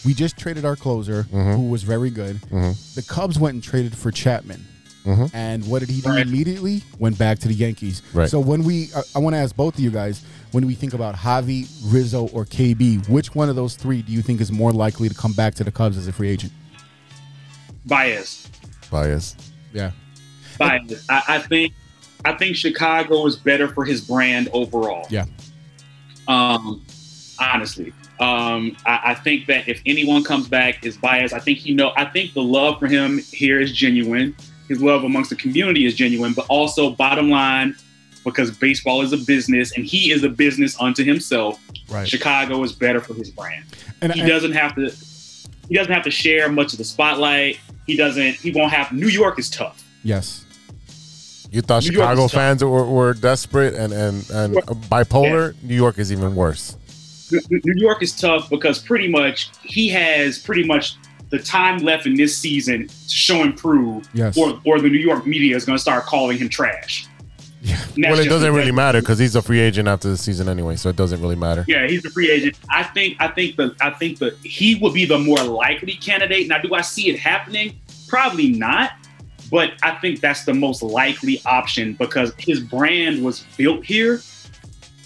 Speaker 2: we just traded our closer,
Speaker 1: Mm-hmm.
Speaker 2: who was very good. The Cubs went and traded for Chapman. And what did he do
Speaker 5: Right.
Speaker 2: immediately? Went back to the Yankees.
Speaker 1: Right.
Speaker 2: So when we, I, I want to ask both of you guys, when we think about Javi, Rizzo, or KB, which one of those three do you think is more likely to come back to the Cubs as a free agent?
Speaker 5: Baez
Speaker 1: Baez.
Speaker 2: Yeah.
Speaker 5: Baez I, I think I think Chicago is better for his brand overall
Speaker 2: Yeah.
Speaker 5: Um, honestly, um, I, I think that if anyone comes back is biased. I think he know. I think the love for him here is genuine. His love amongst the community is genuine, but also bottom line, because baseball is a business and he is a business unto himself.
Speaker 2: Right.
Speaker 5: Chicago is better for his brand.
Speaker 2: And,
Speaker 5: He
Speaker 2: and-
Speaker 5: doesn't have to. He doesn't have to share much of the spotlight. He doesn't. He won't have. New York is tough.
Speaker 2: Yes.
Speaker 1: You thought
Speaker 5: New
Speaker 1: Chicago fans were, were desperate and and and bipolar. New York is even worse.
Speaker 5: New York is tough because pretty much he has pretty much the time left in this season to show and prove,
Speaker 2: Yes.
Speaker 5: or or the New York media is going to start calling him trash.
Speaker 2: Yeah.
Speaker 1: Well, it doesn't really matter because he's a free agent after the season anyway, so it doesn't really matter.
Speaker 5: Yeah, he's a free agent. I think I think the I think that he would be the more likely candidate. Now, do I see it happening? Probably not. But I think that's the most likely option because his brand was built here,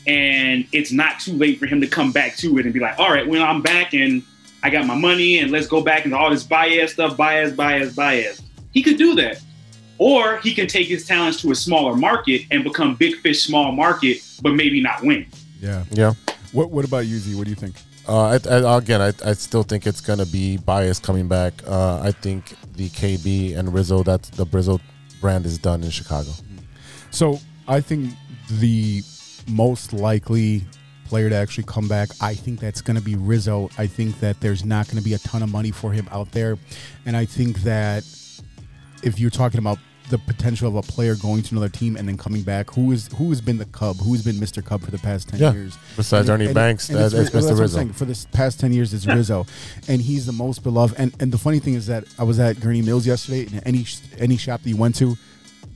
Speaker 5: and it's not too late for him to come back to it and be like, "All right, when I'm back and I got my money and let's go back into all this Baez stuff, Baez, Baez, Baez." He could do that, or he can take his talents to a smaller market and become big fish, small market, but maybe not win.
Speaker 2: Yeah.
Speaker 1: Yeah.
Speaker 2: What What about you, Z? What do you think?
Speaker 1: Uh, I, I, again, I, I still think it's gonna be Baez coming back. Uh, I think the KB and Rizzo, that's the Rizzo brand is done in Chicago.
Speaker 2: So I think the most likely player to actually come back, I think that's going to be Rizzo. I think that there's not going to be a ton of money for him out there, and I think that if you're talking about the potential of a player going to another team and then coming back, who is who has been the Cub, who has been Mr. Cub for the past ten
Speaker 1: Yeah.
Speaker 2: years?
Speaker 1: Besides
Speaker 2: And-
Speaker 1: Ernie
Speaker 2: and-
Speaker 1: Banks,
Speaker 2: and
Speaker 1: that's- Mr. Rizzo.
Speaker 2: saying. For this past ten years, it's Rizzo, and he's the most beloved. And and the funny thing is that I was at Gurnee Mills yesterday, and any any shop that you went to,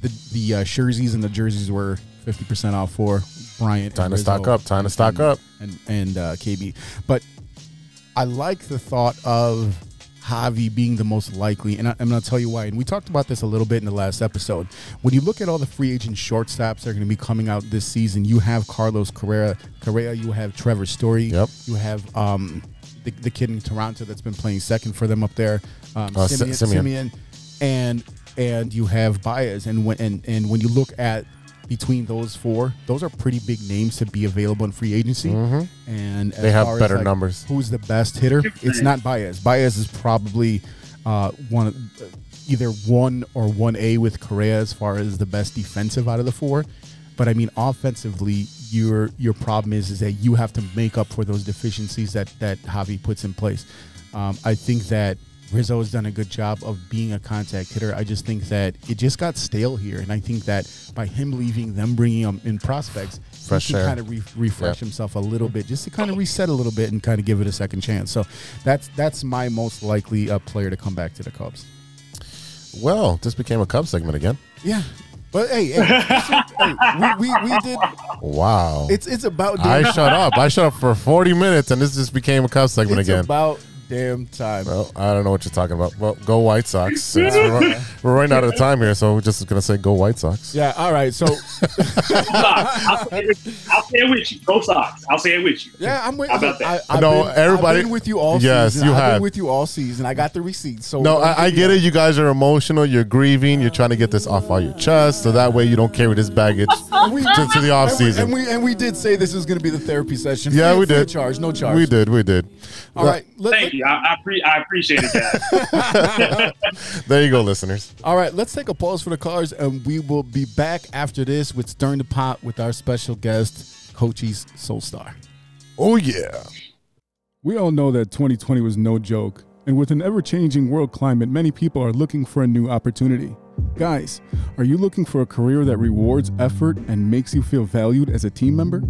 Speaker 2: the the uh, jerseys and the jerseys were fifty percent off for Bryant.
Speaker 1: Time to stock up. Time to stock
Speaker 2: and,
Speaker 1: up.
Speaker 2: And and uh, KB, but I like the thought of Javi being the most likely, and I, I'm going to tell you why. And we talked about this a little bit in the last episode. When you look at all the free agent shortstops that are going to be coming out this season, you have Carlos Correa, Correa, you have Trevor Story,
Speaker 1: Yep.
Speaker 2: you have um, the, the kid in Toronto that's been playing second for them up there, um,
Speaker 1: Uh, Si-
Speaker 2: Semien,
Speaker 1: Semien.
Speaker 2: Semien, and and you have Baez, and when and, and when you look at between those four, those are pretty big names to be available in free agency. And
Speaker 1: Mm-hmm. They have better
Speaker 2: like,
Speaker 1: numbers.
Speaker 2: Who's the best hitter? It's not Baez. Baez is probably uh, one of either one or one A with Correa as far as the best defensive out of the four. But I mean, offensively, your your problem is is that you have to make up for those deficiencies that that Javi puts in place. Um, I think that Rizzo has done a good job of being a contact hitter. I just think that it just got stale here, and I think that by him leaving, them bringing him in prospects,
Speaker 1: Fresh
Speaker 2: he can kind of re- refresh
Speaker 1: Yeah.
Speaker 2: himself a little bit, just to kind of reset a little bit and kind of give it a second chance. So that's that's my most likely uh, player to come back to the Cubs.
Speaker 1: Well, this became a Cubs segment again.
Speaker 2: Yeah, but hey, hey, hey, we, we we did.
Speaker 1: Wow.
Speaker 2: It's it's about
Speaker 1: I shut up. I shut up for 40 minutes, and this just became a Cub segment
Speaker 2: It's
Speaker 1: again.
Speaker 2: about damn time.
Speaker 1: well, I don't know what you're talking about. Well, go White Sox. Since we're, run- we're running out of time here, so we're just going to say go White Sox.
Speaker 2: Yeah. All right. So
Speaker 5: I'll, say it, I'll say it with you. Go Sox. I'll say it with you.
Speaker 2: yeah, I'm with.
Speaker 5: How about that?
Speaker 2: I, I've
Speaker 1: No,
Speaker 2: been,
Speaker 1: everybody-
Speaker 2: I've been with you all
Speaker 1: Yes,
Speaker 2: season.
Speaker 1: you
Speaker 2: I've
Speaker 1: have.
Speaker 2: been with you all season. I got the receipts. So
Speaker 1: No, I, I get it. You guys are emotional. You're grieving. You're trying to get this off all your chest, so that way you don't carry this baggage
Speaker 2: We-
Speaker 1: to, to the off
Speaker 2: And we,
Speaker 1: season.
Speaker 2: and we and we did say this is going to be the therapy session.
Speaker 1: Yeah,
Speaker 2: Free-
Speaker 1: we did.
Speaker 2: charge, no charge.
Speaker 1: We did. We did.
Speaker 2: All right. Let,
Speaker 5: Thank you. I, I, pre- I appreciate it, guys.
Speaker 1: There you go, listeners.
Speaker 2: All right, let's take a pause for the cars, and we will be back after this with Stirring the Pot with our special guest, Cochise SoulStar.
Speaker 1: Oh yeah.
Speaker 10: We all know that 2020 was no joke, and with an ever changing world climate, many people are looking for a new opportunity. Guys, are you looking for a career that rewards effort and makes you feel valued as a team member?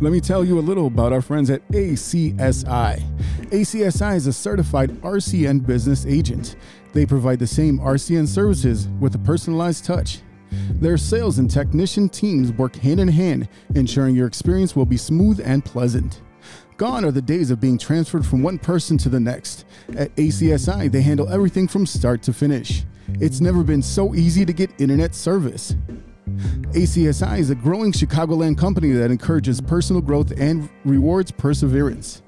Speaker 10: Let me tell you a little about our friends at ACSI. ACSI is a certified RCN business agent. They provide the same RCN services with a personalized touch. Their sales and technician teams work hand in hand, ensuring your experience will be smooth and pleasant. Gone are the days of being transferred from one person to the next. At ACSI, they handle everything from start to finish. It's never been so easy to get internet service. ACSI is a growing Chicagoland company that encourages personal growth and rewards perseverance.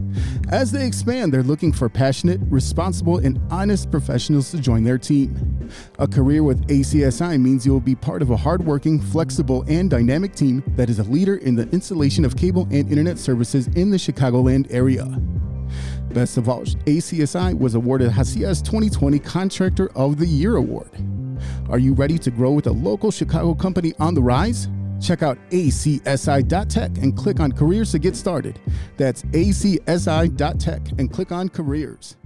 Speaker 10: As they expand, they're looking for passionate, responsible, and honest professionals to join their team. A career with ACSI means you will be part of a hardworking, flexible, and dynamic team that is a leader in the installation of cable and internet services in the Chicagoland area. Best of all, ACSI was awarded Hacias 2020 Contractor of the Year Award. Are you ready to grow with a local Chicago company on the rise? Check out acsi.tech and click on careers to get started. That's acsi.tech and click on careers.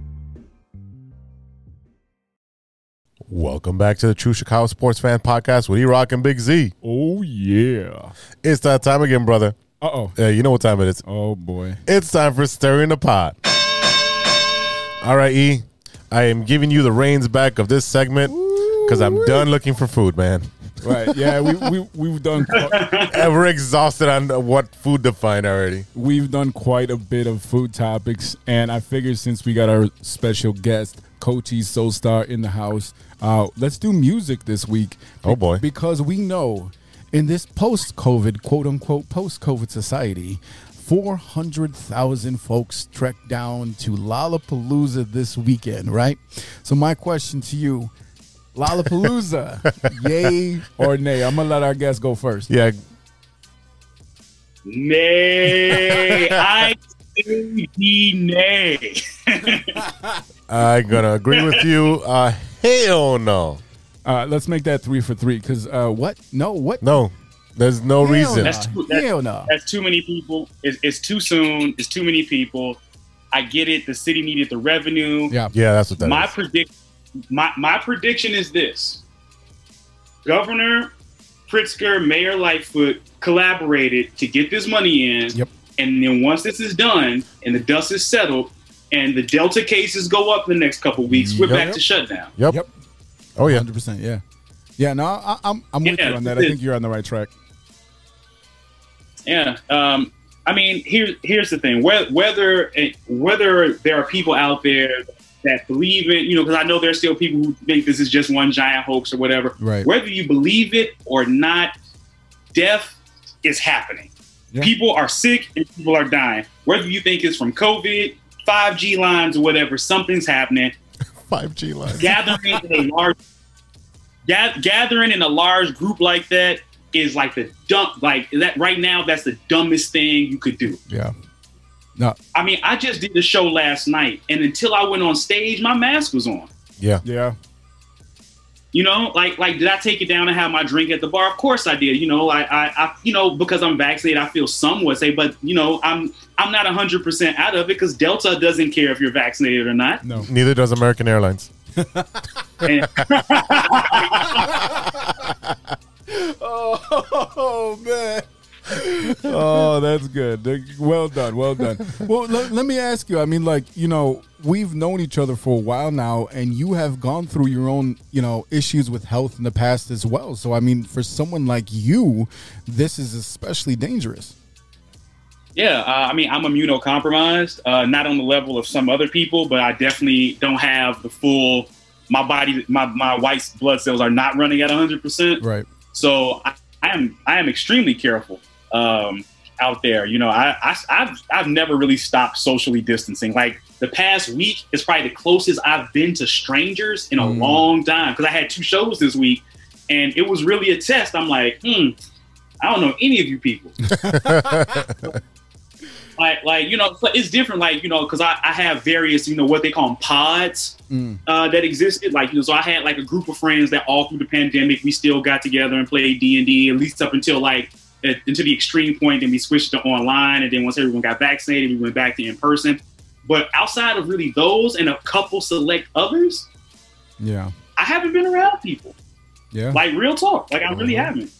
Speaker 1: Welcome back to the True Chicago Sports Fan Podcast with E Rock and Big Z.
Speaker 10: Oh, yeah.
Speaker 1: It's that time again, brother.
Speaker 10: Uh oh.
Speaker 1: Yeah, you know what time it is.
Speaker 10: Oh, boy.
Speaker 1: It's time for stirring the pot. All right, E. I am giving you the reins back of this segment because I'm done looking for food, man.
Speaker 10: Right. Yeah, we, we, we've done.
Speaker 1: And we're exhausted on what food to find already.
Speaker 10: We've done quite a bit of food topics, and I figured since we got our special guest, Cochise SoulStar, in the house, uh, let's do music this week.
Speaker 1: Oh, boy.
Speaker 2: Because we know in this post COVID, quote unquote, post COVID society, 400,000 folks trekked down to Lollapalooza this weekend, right? So, my question to you Lollapalooza, yay or nay? I'm going to let our guest go first.
Speaker 1: Yeah,
Speaker 5: Nay. I say the nay.
Speaker 1: I'm gonna agree with you. Uh, hell no,
Speaker 10: Uh, let's make that three for three because uh,
Speaker 2: What? No, what?
Speaker 1: no. There's no
Speaker 2: Hell
Speaker 1: reason.
Speaker 2: no.
Speaker 5: That's too, that's,
Speaker 2: Hell no.
Speaker 5: that's too many people. It's, it's too soon. It's too many people. I get it. The city needed the revenue.
Speaker 2: Yeah.
Speaker 1: Yeah, that's what that is.
Speaker 5: my predict my my prediction is this: Governor Pritzker, Mayor Lightfoot collaborated to get this money in.
Speaker 2: Yep.
Speaker 5: And then once this is done and the dust is settled and the Delta cases go up the next couple weeks, we're
Speaker 2: Yep.
Speaker 5: back to shutdown.
Speaker 1: Yep.
Speaker 2: Yep.
Speaker 1: Oh yeah.
Speaker 2: 100%. Yeah. Yeah, no, I, I'm, I'm with
Speaker 5: Yeah,
Speaker 2: you on that. I think you're on the right track.
Speaker 5: Yeah. Um, I mean, here, here's the thing: whether whether whether there are people out there that believe it, you know, because I know there's still people who think this is just one giant hoax or whatever.
Speaker 2: Right.
Speaker 5: Whether you believe it or not, death is happening.
Speaker 2: Yeah.
Speaker 5: People are sick and people are dying. Whether you think it's from COVID, 5G lines, or whatever, something's happening.
Speaker 1: 5G lines.
Speaker 5: Gathering in a large, ga- gathering in a large group like that is like the dumb, like that right now. That's the dumbest thing you could do.
Speaker 2: Yeah. No.
Speaker 5: I mean, I just did the show last night, and until I went on stage, my mask was on.
Speaker 1: Yeah.
Speaker 10: Yeah.
Speaker 5: You know, like like did I take it down and have my drink at the bar? Of course I did. You know, I I, I you know because I'm vaccinated, I feel somewhat safe. But you know, I'm I'm not hundred percent out of it because Delta doesn't care if you're vaccinated or not.
Speaker 2: No.
Speaker 1: Neither does American Airlines.
Speaker 5: And-
Speaker 2: Oh man. oh, that's good. Well done. Well done. Well, let, let me ask you. I mean, like, you know, we've known each other for a while now, and you have gone through your own, you know, issues with health in the past as well. So, I mean, for someone like you, this is especially dangerous.
Speaker 5: Yeah, uh, I mean, I'm immunocompromised, uh, not on the level of some other people, but I definitely don't have the full. My body, my my white blood cells are not running at 100. percent
Speaker 2: Right.
Speaker 5: So I, I am I am extremely careful um, out there. You know, I, I I've I've never really stopped socially distancing. Like the past week is probably the closest I've been to strangers in a
Speaker 2: Mm.
Speaker 5: long time because I had two shows this week, and it was really a test. I'm like, hmm, I don't know any of you people. like like you know it's different like you know because I, I have various you know what they call them pods
Speaker 2: Mm.
Speaker 5: uh, that existed like you know so i had like a group of friends that all through the pandemic we still got together and played d&d at least up until like uh, until the extreme point then we switched to online and then once everyone got vaccinated we went back to in person but outside of really those and a couple select others
Speaker 2: Yeah.
Speaker 5: i haven't been around people
Speaker 2: Yeah.
Speaker 5: like real talk like i really
Speaker 2: Mhm.
Speaker 5: haven't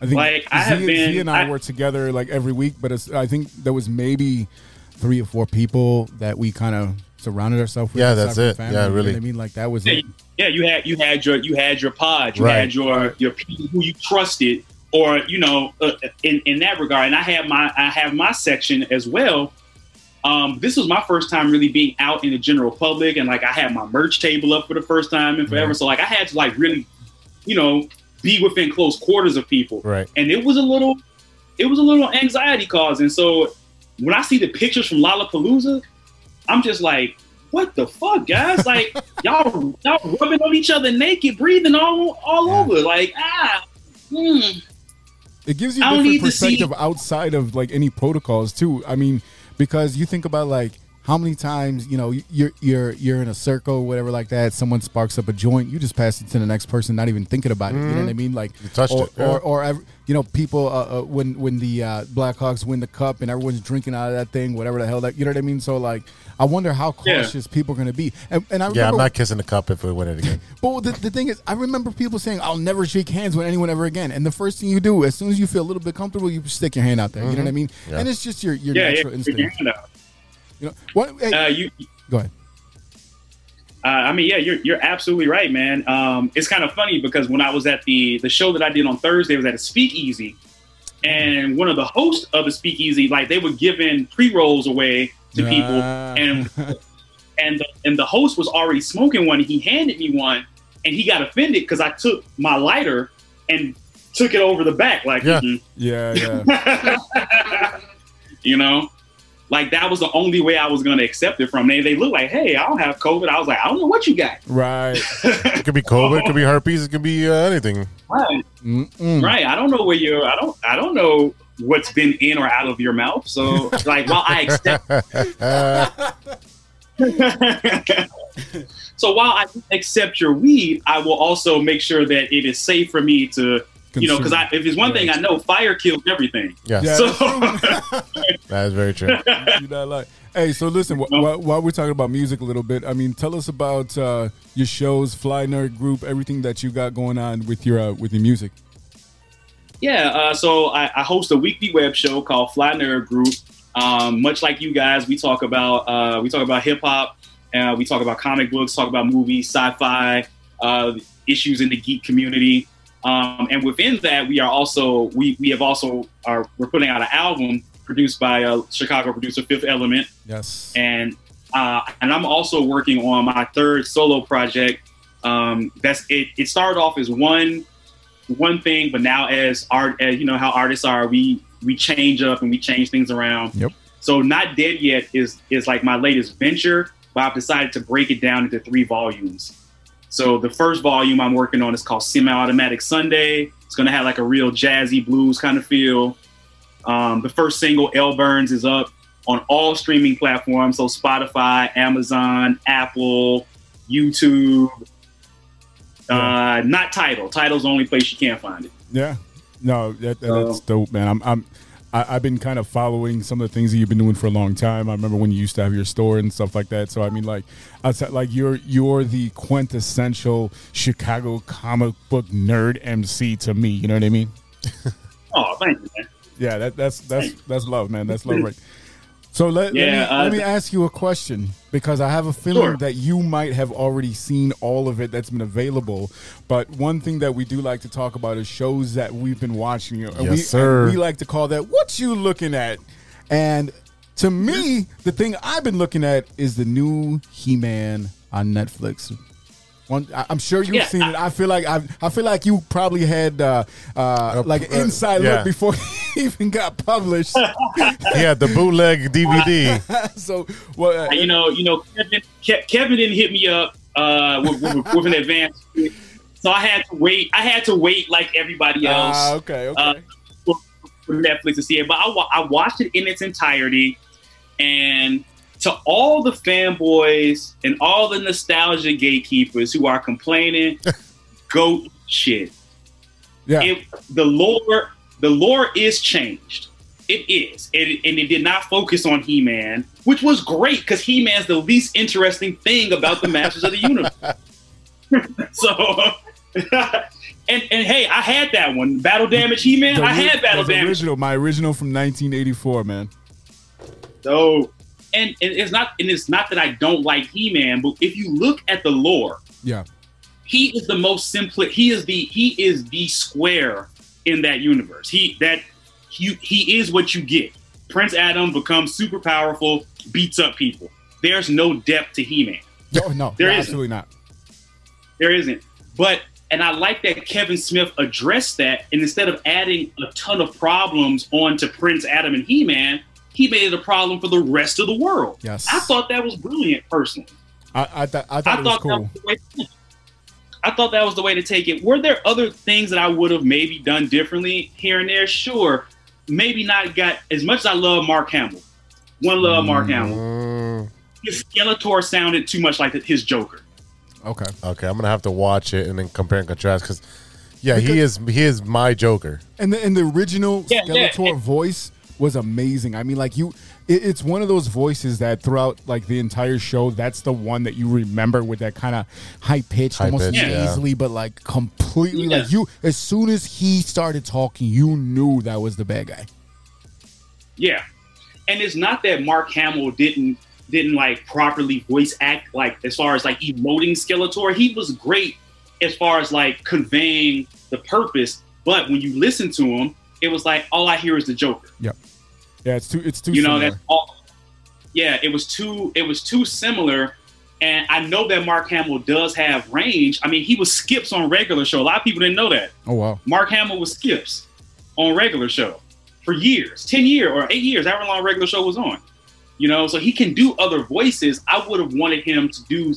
Speaker 2: I think
Speaker 5: like, I
Speaker 2: Z,
Speaker 5: have been-
Speaker 2: Z and I,
Speaker 5: I-
Speaker 2: were together like every week, but it's, I think there was maybe three or four people that we kind of surrounded ourselves with.
Speaker 1: Yeah, that's it.
Speaker 2: family,
Speaker 1: Yeah,
Speaker 2: you know
Speaker 1: really.
Speaker 2: I mean, like that was
Speaker 5: Yeah,
Speaker 2: it.
Speaker 5: yeah, you had you had your you had your pod, you
Speaker 1: Right.
Speaker 5: had your your people who you trusted, or you know, uh, in in that regard. And I have my I have my section as well. Um, this was my first time really being out in the general public, and like I had my merch table up for the first time in forever. So like I had to like really, you know, be within close quarters of people,
Speaker 1: Right.
Speaker 5: and it was a little, it was a little anxiety causing. So when I see the pictures from Lollapalooza, I'm just like, what the fuck, guys? Like y'all y'all rubbing on each other naked, breathing all all
Speaker 2: Yeah.
Speaker 5: over. Like ah, hmm.
Speaker 2: It gives you a different
Speaker 5: need to see-
Speaker 2: perspective outside of like any protocols too. I mean, because you think about like how many times you know you're you're you're in a circle or whatever like that. Someone sparks up a joint, you just pass it to the next person, not even thinking about it. You know what I mean? Like
Speaker 1: You touched
Speaker 2: or,
Speaker 1: it, yeah.
Speaker 2: or or ev- you know people uh, uh, when when the uh, Blackhawks win the cup and everyone's drinking out of that thing, whatever the hell that you know what I mean. So like, I wonder how
Speaker 5: Yeah.
Speaker 2: cautious people are going to be. And, and I
Speaker 1: Yeah, I'm not kissing the cup if we win it again.
Speaker 2: but the, the thing is, I remember people saying, "I'll never shake hands with anyone ever again." And the first thing you do, as soon as you feel a little bit comfortable, you stick your hand out there. You know what I mean?
Speaker 1: Yeah.
Speaker 2: And it's just your your
Speaker 5: yeah, yeah,
Speaker 2: natural
Speaker 5: stick your
Speaker 2: instinct. You know what? Hey,
Speaker 5: Uh, you,
Speaker 2: go ahead.
Speaker 5: uh, I mean, yeah, you're you're absolutely right, man. Um, it's kind of funny because when I was at the the show that I did on Thursday, was at a Speakeasy, and one of the hosts of the Speakeasy, like they were giving pre rolls away to people,
Speaker 2: Ah.
Speaker 5: and and the, and the host was already smoking one. He handed me one, and he got offended because I took my lighter and took it over the back, like,
Speaker 1: Yeah.
Speaker 5: "Mm-mm."
Speaker 2: Yeah, yeah.
Speaker 5: you know, like that was the only way I was going to accept it from. They they look like, hey, I don't have COVID. I was like, I don't know what you got.
Speaker 2: right.
Speaker 1: It could be COVID, it could be herpes, it could be uh, anything.
Speaker 5: Right,
Speaker 2: Mm-mm.
Speaker 5: right. I don't know where you're. I don't. I don't know what's been in or out of your mouth. So, like, while I accept, so while I accept your weed, I will also make sure that it is safe for me to, you know, because I if it's one thing I know, fire kills everything.
Speaker 1: Yes,
Speaker 2: Yeah,
Speaker 5: So,
Speaker 1: that is very true.
Speaker 2: You not like. Hey, so listen. Wh- wh- while we're talking about music a little bit, I mean, tell us about uh, your shows, Fly Nerd Group, everything that you got going on with your uh, with your music.
Speaker 5: Yeah, uh, so I, I host a weekly web show called Fly Nerd Group. Um, much like you guys, we talk about uh, we talk about hip hop, uh, we talk about comic books, talk about movies, sci-fi, uh, issues in the geek community, um, and within that, we are also we we have also are we're putting out an album produced by a Chicago producer Fifth Element,
Speaker 2: Yes.
Speaker 5: and uh, and I'm also working on my third solo project. Um, that's it. It started off as one one thing, but now as art, as you know how artists are, we we change up and we change things around.
Speaker 2: Yep.
Speaker 5: So not dead yet is is like my latest venture, but I've decided to break it down into three volumes. So the first volume I'm working on is called Semi-Automatic Sunday. It's gonna have like a real jazzy blues kind of feel. Um, the first single, L Burns, is up on all streaming platforms, so Spotify, Amazon, Apple, YouTube, Uh, not Tidal. Tidal's the only place you can't find it.
Speaker 2: Yeah. No, that, that- that's dope, man. I'm, I'm, I, I've been kind of following some of the things that you've been doing for a long time. I remember when you used to have your store and stuff like that. So I mean, like, outside, like you're you're the quintessential Chicago comic book nerd MC to me. You know what I mean?
Speaker 5: Oh, thank you, man.
Speaker 2: Yeah, that, that's that's that's love, man. That's love, right? So let,
Speaker 5: Yeah,
Speaker 2: let, me,
Speaker 5: uh,
Speaker 2: let me ask you a question because I have a feeling
Speaker 5: Sure.
Speaker 2: that you might have already seen all of it that's been available. But one thing that we do like to talk about is shows that we've been watching.
Speaker 1: Yes,
Speaker 2: we,
Speaker 1: sir.
Speaker 2: we like to call that "What you looking at?" And to me, the thing I've been looking at is the new He-Man on Netflix. One, I- I'm sure you've
Speaker 5: Yeah,
Speaker 2: seen it. I feel like I, I feel like you probably had uh, uh, like an
Speaker 1: uh,
Speaker 2: inside
Speaker 1: yeah.
Speaker 2: look before it even got published.
Speaker 1: Yeah, the bootleg DVD.
Speaker 2: so, well, uh,
Speaker 5: you know, you know, Kevin, Ke- Kevin didn't hit me up uh, with, with, with an advance, so I had to wait. I had to wait like everybody else.
Speaker 2: Ah, okay, okay.
Speaker 5: uh, for, for Netflix to see it. But I, I watched it in its entirety, and to all the fanboys and all the nostalgia gatekeepers who are complaining, goat shit.
Speaker 2: yeah,
Speaker 5: It, the lore, the lore is changed. It is, it, and it did not focus on He-Man, which was great because He-Man's the least interesting thing about the Masters of the Universe. so, and and hey, I had that one, Battle Damage He-Man. I had Battle Damage.
Speaker 2: original, my original from 1984, man.
Speaker 5: So, and, and it's not, and it's not that I don't like He-Man, but if you look at the lore,
Speaker 2: Yeah,
Speaker 5: he is the most simple. He is the he is the square in that universe. He that he he is what you get. Prince Adam becomes super powerful, beats up people. There's no depth to He-Man.
Speaker 2: no, no,
Speaker 5: There
Speaker 2: no, absolutely not.
Speaker 5: There isn't. But and I like that Kevin Smith addressed that, and instead of adding a ton of problems onto Prince Adam and He-Man, he made it a problem for the rest of the world.
Speaker 2: Yes.
Speaker 5: I thought that was brilliant, personally.
Speaker 2: I, I, th- I thought
Speaker 5: I
Speaker 2: it was
Speaker 5: thought
Speaker 2: cool.
Speaker 5: that was the way. I thought that was the way to take it. Were there other things that I would have maybe done differently here and there? Sure, maybe not. Got as much as I love Mark Hamill. One love Mark Hamill.
Speaker 1: Mm,
Speaker 5: His Skeletor sounded too much like his Joker.
Speaker 2: Okay,
Speaker 1: okay, I'm gonna have to watch it and then compare and contrast because, yeah, he is he is my Joker.
Speaker 2: and the and the original
Speaker 5: Yeah, yeah,
Speaker 2: Skeletor
Speaker 5: and-
Speaker 2: voice was amazing. I mean, like you, it, it's one of those voices that throughout like the entire show, that's the one that you remember with that kind of high pitched, almost
Speaker 1: pitch, yeah.
Speaker 2: nasally, but like completely
Speaker 5: Yeah.
Speaker 2: like you. As soon as he started talking, you knew that was the bad guy.
Speaker 5: Yeah, and it's not that Mark Hamill didn't didn't like properly voice act like as far as like emoting Skeletor. He was great as far as like conveying the purpose, but when you listen to him, it was like all I hear is the Joker.
Speaker 2: Yep. Yeah, it's too. It's too.
Speaker 5: you know that's all yeah it was too it was too similar and i know that mark hamill does have range i mean he was skips on regular show a lot of people didn't know that
Speaker 2: Oh wow.
Speaker 5: mark hamill was skips on regular show for years 10 years or 8 years however long regular show was on you know so he can do other voices i would have wanted him to do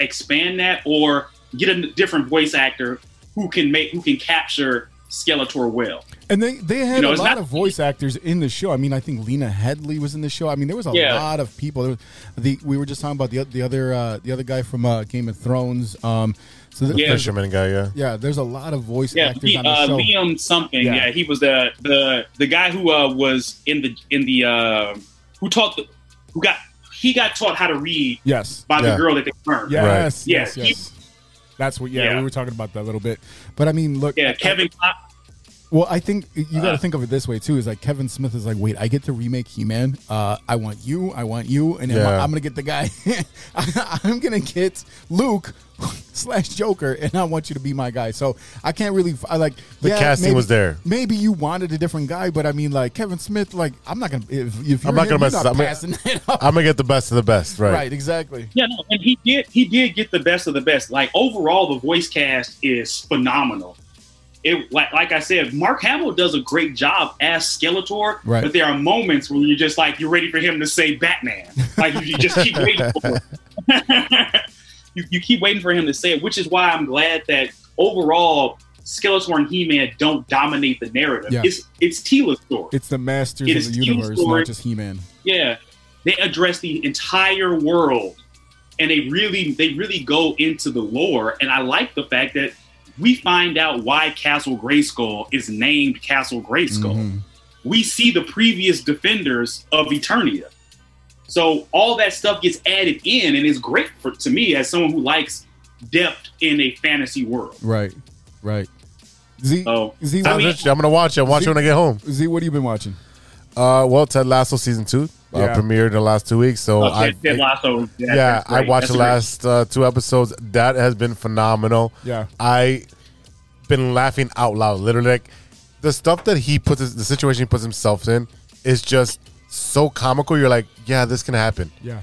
Speaker 5: expand that or get a different voice actor who can make who can capture skeletor well
Speaker 2: And they they had
Speaker 5: You know,
Speaker 2: a lot
Speaker 5: not-
Speaker 2: of voice actors in the show. I mean, I think Lena Headey was in the show. I mean, there was a
Speaker 5: Yeah.
Speaker 2: lot of people. There was- The we were just talking about the the other uh, the other guy from uh, Game of Thrones. Um, so th-
Speaker 5: Yeah.
Speaker 1: Fisherman guy, yeah.
Speaker 2: yeah, there's a lot of voice
Speaker 5: Yeah,
Speaker 2: actors
Speaker 5: he,
Speaker 2: on the
Speaker 5: uh,
Speaker 2: show.
Speaker 5: Liam something.
Speaker 2: Yeah.
Speaker 5: Yeah. he was the the the guy who uh, was in the in the uh, who taught the who got he got taught how to read
Speaker 2: yes,
Speaker 5: by
Speaker 1: Yeah.
Speaker 5: the girl that they burned.
Speaker 2: yes,
Speaker 5: Yeah,
Speaker 2: yes,
Speaker 5: he-
Speaker 2: yes. That's what. Yeah,
Speaker 5: Yeah.
Speaker 2: we were talking about that a little bit. But I mean, look.
Speaker 5: Yeah,
Speaker 2: I-
Speaker 5: Kevin.
Speaker 2: Well, I think you got to
Speaker 5: Uh,
Speaker 2: think of it this way too. Is like Kevin Smith is like, wait, I get to remake He Man. Uh, I want you. I want you, and
Speaker 1: Yeah.
Speaker 2: I'm gonna get the guy. I'm gonna get Luke slash Joker, and I want you to be my guy. So I can't really. I like
Speaker 1: The
Speaker 2: yeah,
Speaker 1: casting
Speaker 2: maybe-
Speaker 1: was there.
Speaker 2: Maybe you wanted a different guy, but I mean, like Kevin Smith. Like I'm not gonna. If, if you're
Speaker 1: I'm not
Speaker 2: him,
Speaker 1: gonna
Speaker 2: you're
Speaker 1: mess.
Speaker 2: not
Speaker 1: I'm, gonna,
Speaker 2: up.
Speaker 1: I'm gonna get the best of the best, right?
Speaker 2: right. Exactly.
Speaker 5: Yeah, no, and he did he did get the best of the best. Like overall, the voice cast is phenomenal. It like like I said, Mark Hamill does a great job as Skeletor,
Speaker 2: Right.
Speaker 5: but there are moments where you're just like you're ready for him to say Batman. Like you, you just keep waiting for it. you, you keep waiting for him to say it, which is why I'm glad that overall Skeletor and He-Man don't dominate the narrative.
Speaker 2: Yeah.
Speaker 5: It's it's Teela's story.
Speaker 2: It's the masters
Speaker 5: It
Speaker 2: of the universe, not just He Man.
Speaker 5: Yeah, they address the entire world and they really they really go into the lore. And I like the fact that we find out why Castle Grayskull is named Castle Grayskull.
Speaker 2: Mhm.
Speaker 5: We see the previous defenders of Eternia. So all that stuff gets added in, and it's great for to me as someone who likes depth in a fantasy world.
Speaker 2: Right, right. Z,
Speaker 5: So
Speaker 2: Z,
Speaker 5: I
Speaker 1: Sounds
Speaker 5: mean,
Speaker 1: interesting. I'm gonna watch it. Watch it when I get home.
Speaker 2: Z, what have you been watching?
Speaker 1: Uh, well, Ted Lasso season two uh,
Speaker 2: Yeah.
Speaker 1: premiered in the last two weeks. So
Speaker 5: oh,
Speaker 1: I,
Speaker 5: Ted, Ted Lasso, that-
Speaker 1: yeah, I watched
Speaker 5: That's
Speaker 1: the
Speaker 5: great.
Speaker 1: last uh, two episodes. That has been phenomenal.
Speaker 2: Yeah.
Speaker 1: I been laughing out loud. Literally, like the stuff that he puts, his, the situation he puts himself in, is just so comical. You're like, yeah, this can happen.
Speaker 2: Yeah.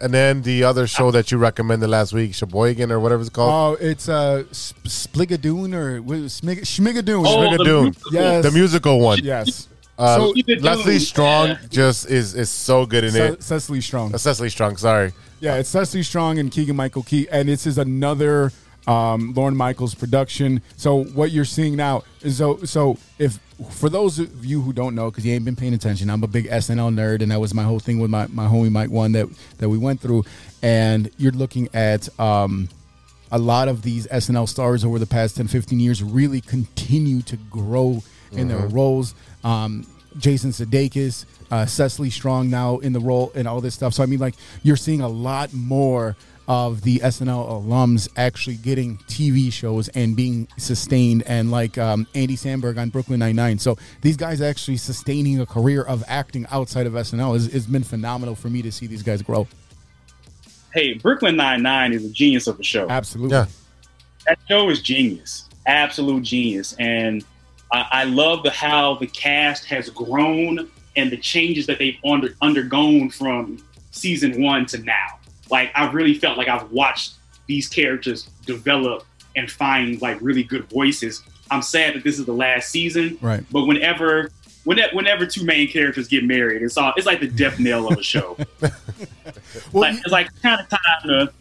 Speaker 1: And then the other show that you recommended last week, Sheboygan or whatever it's called,
Speaker 2: Oh, it's uh, Sp- Spligadoon or what is it? Smig- Schmigadoon.
Speaker 5: Oh,
Speaker 1: Schmigadoon.
Speaker 5: musical.
Speaker 2: Yes.
Speaker 1: the musical one.
Speaker 2: Yes.
Speaker 1: Uh,
Speaker 2: So-
Speaker 5: Schmigadoon.
Speaker 1: Leslie Strong just is is so good in
Speaker 2: Ce-
Speaker 1: it.
Speaker 2: Cecily Strong.
Speaker 1: Uh, Cecily Strong, sorry.
Speaker 2: Yeah, it's Cecily Strong and Keegan Michael Key, and this is another um, Lorne Michaels production. So what you're seeing now is so so if for those of you who don't know, because you ain't been paying attention, I'm a big SNL nerd, and that was my whole thing with my my homie Mike One that that we went through, and you're looking at. Um, a lot of these SNL stars over the past 10, 15 years really continue to grow in their roles. Um, Jason Sudeikis, uh, Cecily Strong now in the role and all this stuff. So, I mean, like, you're seeing a lot more of the SNL alums actually getting TV shows and being sustained, and like um, Andy Samberg on Brooklyn Nine-Nine. So, these guys actually sustaining a career of acting outside of SNL has, has been phenomenal for me to see these guys grow.
Speaker 5: Hey, Brooklyn Nine Nine is a genius of a show.
Speaker 2: Absolutely.
Speaker 1: Yeah.
Speaker 5: that show is genius, absolute genius, and I, I love the how the cast has grown and the changes that they've under, undergone from season one to now. Like I've really felt like I've watched these characters develop and find like really good voices. I'm sad that this is the last season,
Speaker 2: Right.
Speaker 5: but whenever. Whenever, whenever two main characters get married, it's all it's like the death knell of a show.
Speaker 2: Well,
Speaker 5: like, it's like kind of time to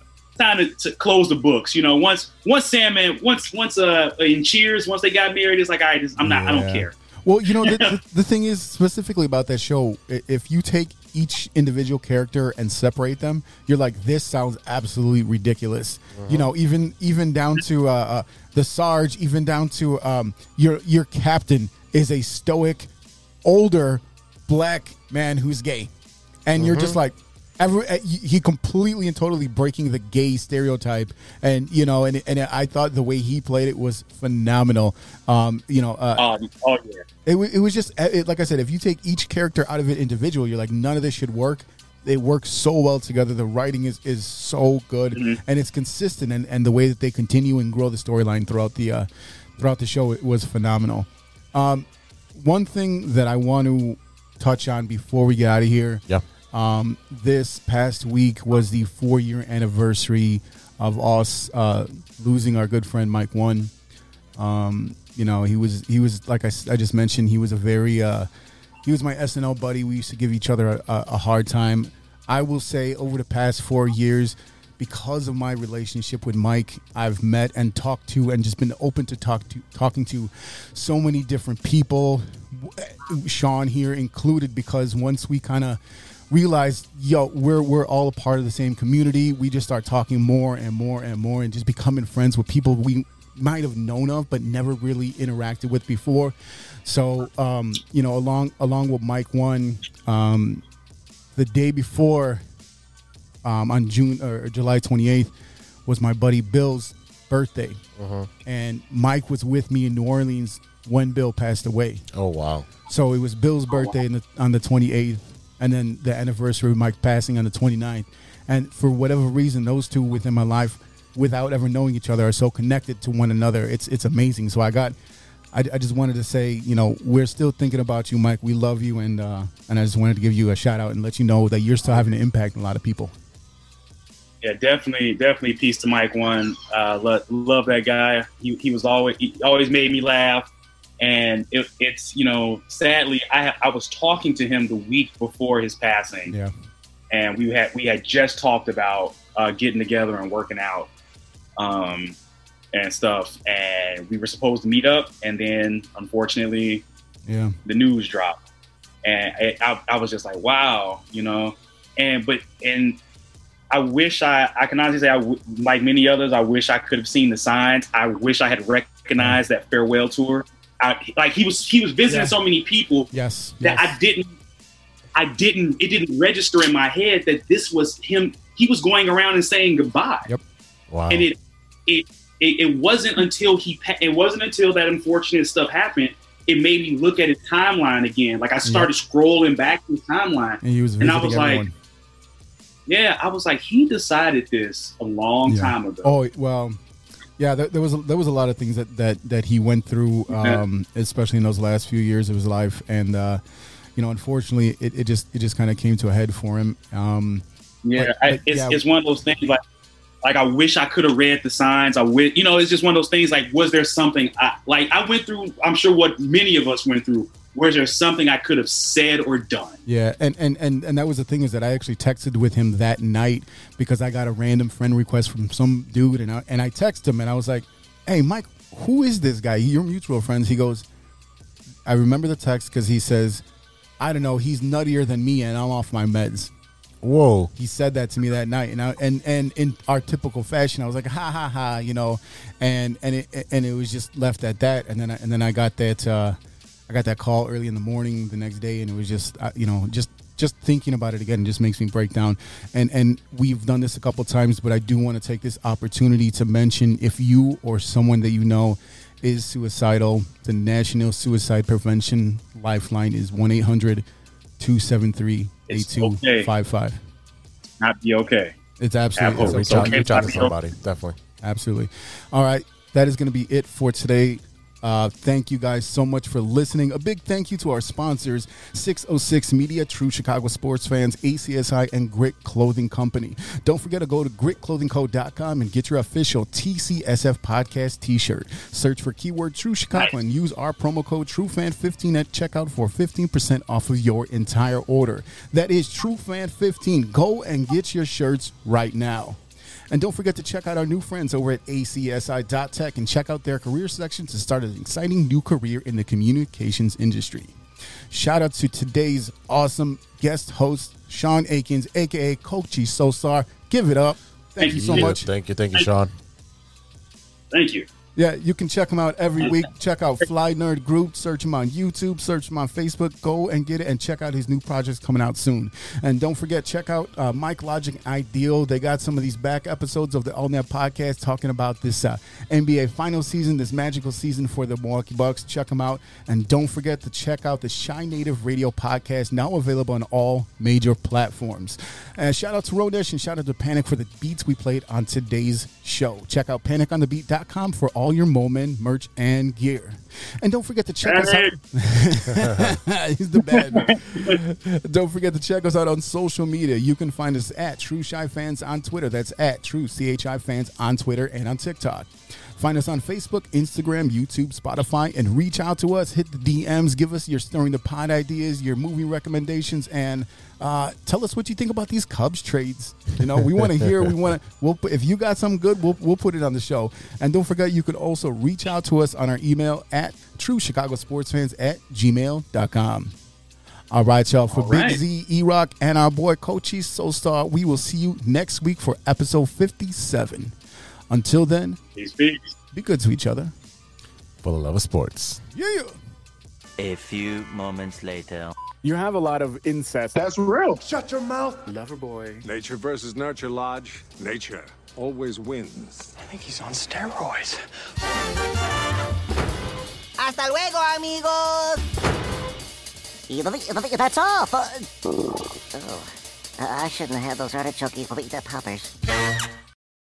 Speaker 5: time to, to close the books. You know, once once Sam and once once uh in Cheers, once they got married, it's like I just I'm not I don't care.
Speaker 2: Well, you know, the, the, the thing is specifically about that show, if you take each individual character and separate them, you're like, this sounds absolutely ridiculous. You know, even even down to uh, uh, the Sarge, even down to um, your your captain is a stoic, older black man who's gay, and you're just like. Every, uh, he he completely and totally breaking the gay stereotype, and you know, and and I thought the way he played it was phenomenal. Um, you know, uh,
Speaker 5: Oh, oh yeah.
Speaker 2: it, it was just it, like I said. If you take each character out of it individual, you're like none of this should work. They work so well together. The writing is is so good and it's consistent, and, and the way that they continue and grow the storyline throughout the uh, throughout the show it was phenomenal. Um, one thing that I want to touch on before we get out of here,
Speaker 1: Yeah.
Speaker 2: Um, this past week was the four year anniversary of us uh, losing our good friend Mike One. Um, you know, he was he was like I, I just mentioned, he was a very uh, he was my SNL buddy. We used to give each other a, a, hard time. I will say over the past four years, because of my relationship with Mike, I've met and talked to and just been open to talk to talking to so many different people, Sean here included, because once we kind of realized, yo, we're we're all a part of the same community, we just start talking more and more and more and just becoming friends with people we might have known of but never really interacted with before. So um, you know, along along with Mike one, um, the day before um, on June or July 28th was my buddy Bill's birthday. And Mike was with me in New Orleans when Bill passed away.
Speaker 1: Oh wow.
Speaker 2: So it was Bill's birthday in the, on the 28th, and then the anniversary of Mike passing on the 29th. And for whatever reason, those two within my life, without ever knowing each other, are so connected to one another. It's it's amazing. So I got, I, I just wanted to say, you know, we're still thinking about you, Mike. We love you, and uh, and I just wanted to give you a shout out and let you know that you're still having an impact on a lot of people.
Speaker 5: Yeah, definitely, definitely. Peace to Mike One. Uh, lo- love that guy. He, he was always he always made me laugh, and it, it's you know, sadly, I I was talking to him the week before his passing,
Speaker 2: Yeah.
Speaker 5: and we had we had just talked about uh, getting together and working out, um, and stuff, and we were supposed to meet up, and then unfortunately,
Speaker 2: Yeah.
Speaker 5: the news dropped, and I, I, I was just like, wow, you know, and but and I wish I, I can honestly say, I w- like many others, I wish I could have seen the signs. I wish I had recognized that farewell tour. I, like he was, he was visiting
Speaker 2: Yeah.
Speaker 5: so many people
Speaker 2: Yes.
Speaker 5: that
Speaker 2: yes.
Speaker 5: I didn't, I didn't, it didn't register in my head that this was him. He was going around and saying goodbye.
Speaker 2: Yep.
Speaker 1: Wow.
Speaker 5: And it, it, it, it wasn't until he, it wasn't until that unfortunate stuff happened. It made me look at his timeline again. Like I started scrolling back the timeline.
Speaker 2: and he was
Speaker 5: and I was like. Yeah, I was like, he decided this a long
Speaker 2: Yeah.
Speaker 5: time ago.
Speaker 2: Oh well, yeah. There, there was a, there was a lot of things that that that he went through, um, especially in those last few years of his life, and uh, you know, unfortunately, it, it just it just kind of came to a head for him. Um,
Speaker 5: yeah,
Speaker 2: but-
Speaker 5: it's,
Speaker 2: yeah.
Speaker 5: it's one of those things like, like I wish I could have read the signs. I wish, you know, it's just one of those things. Like, was there something I like? I went through. I'm sure what many of us went through. Was there something I could have said or done?
Speaker 2: Yeah, and, and and and that was the thing is that I actually texted with him that night because I got a random friend request from some dude, and I and I texted him and I was like, "Hey, Mike, who is this guy? Your mutual friends?" He goes, "I remember the text because he says, I don't know, he's nuttier than me, and I'm off my meds."
Speaker 1: Whoa.
Speaker 2: He said that to me that night, and I, and and in our typical fashion, I was like, "Ha ha ha," you know, and and it and it was just left at that, and then I, and then I got that. Uh, I got that call early in the morning the next day, and it was just uh, you know just just thinking about it again just makes me break down. And and we've done this a couple times, but I do want to take this opportunity to mention if you or someone that you know is suicidal, the National Suicide Prevention Lifeline is 1 800 273 8255.
Speaker 5: Not be okay.
Speaker 2: It's absolutely
Speaker 5: Apple.
Speaker 2: it's okay.
Speaker 1: reach out to somebody. Definitely.
Speaker 2: Absolutely. All right. That is going to be it for today. Uh, thank you guys so much for listening. A big thank you to our sponsors 606 Media, True Chicago Sports Fans, ACSI, and Grit Clothing Company. Don't forget to go to gritclothingco.com and get your official TCSF podcast t shirt. Search for keyword True Chicago and use our promo code TrueFan15 at checkout for 15% off of your entire order. That is TrueFan15. Go and get your shirts right now. And don't forget to check out our new friends over at acsi.tech and check out their career section to start an exciting new career in the communications industry. Shout out to today's awesome guest host, Sean Akins, aka Cochise SoulStar. Give it up. Thank, you so
Speaker 1: Yeah,
Speaker 2: much.
Speaker 1: Thank you. Thank you, Sean.
Speaker 5: Thank you.
Speaker 2: Yeah, you can check him out every week. Check out Fly Nerd Group. Search him on YouTube. Search him on Facebook. Go and get it and check out his new projects coming out soon. And don't forget, check out uh, Mike Logic Ideal. They got some of these back episodes of the All AllNet podcast talking about this uh, NBA final season, this magical season for the Milwaukee Bucks. Check them out. And don't forget to check out the Shy Native Radio podcast, now available on all major platforms. And shout out to Rodesh and shout out to Panic for the beats we played on today's show. Check out paniconthebeat.com for all your Moment merch and gear. And don't forget to check us out. He's the bad man. Don't forget to check us out on social media. You can find us at True Chi Fans on Twitter. That's at True CHI Fans on Twitter and on TikTok. Find us on Facebook, Instagram, YouTube, Spotify, and reach out to us. Hit the DMs. Give us your stirring the pot ideas, your movie recommendations, and uh, tell us what you think about these Cubs trades. You know, we want to hear. We want to. We'll if you got something good, we'll we'll put it on the show. And don't forget, you can also reach out to us on our email at True Chicago Sports Fans at gmail.com. All right, y'all. For
Speaker 5: All
Speaker 2: Big
Speaker 5: right.
Speaker 2: Z, E Rock, and our boy Cochise SoulStar, we will see you next week for episode 57. Until then,
Speaker 5: Peace, peace.
Speaker 2: be good to each other.
Speaker 1: For the love of sports.
Speaker 2: Yeah.
Speaker 11: A few moments later.
Speaker 10: You have a lot of incest.
Speaker 4: That's real.
Speaker 7: Shut your mouth.
Speaker 10: Lover boy.
Speaker 12: Nature versus nurture, Lodge. Nature always wins.
Speaker 7: I think he's on steroids.
Speaker 9: Hasta luego, amigos. That's all. For... Oh, I shouldn't have had those artichoke poppers.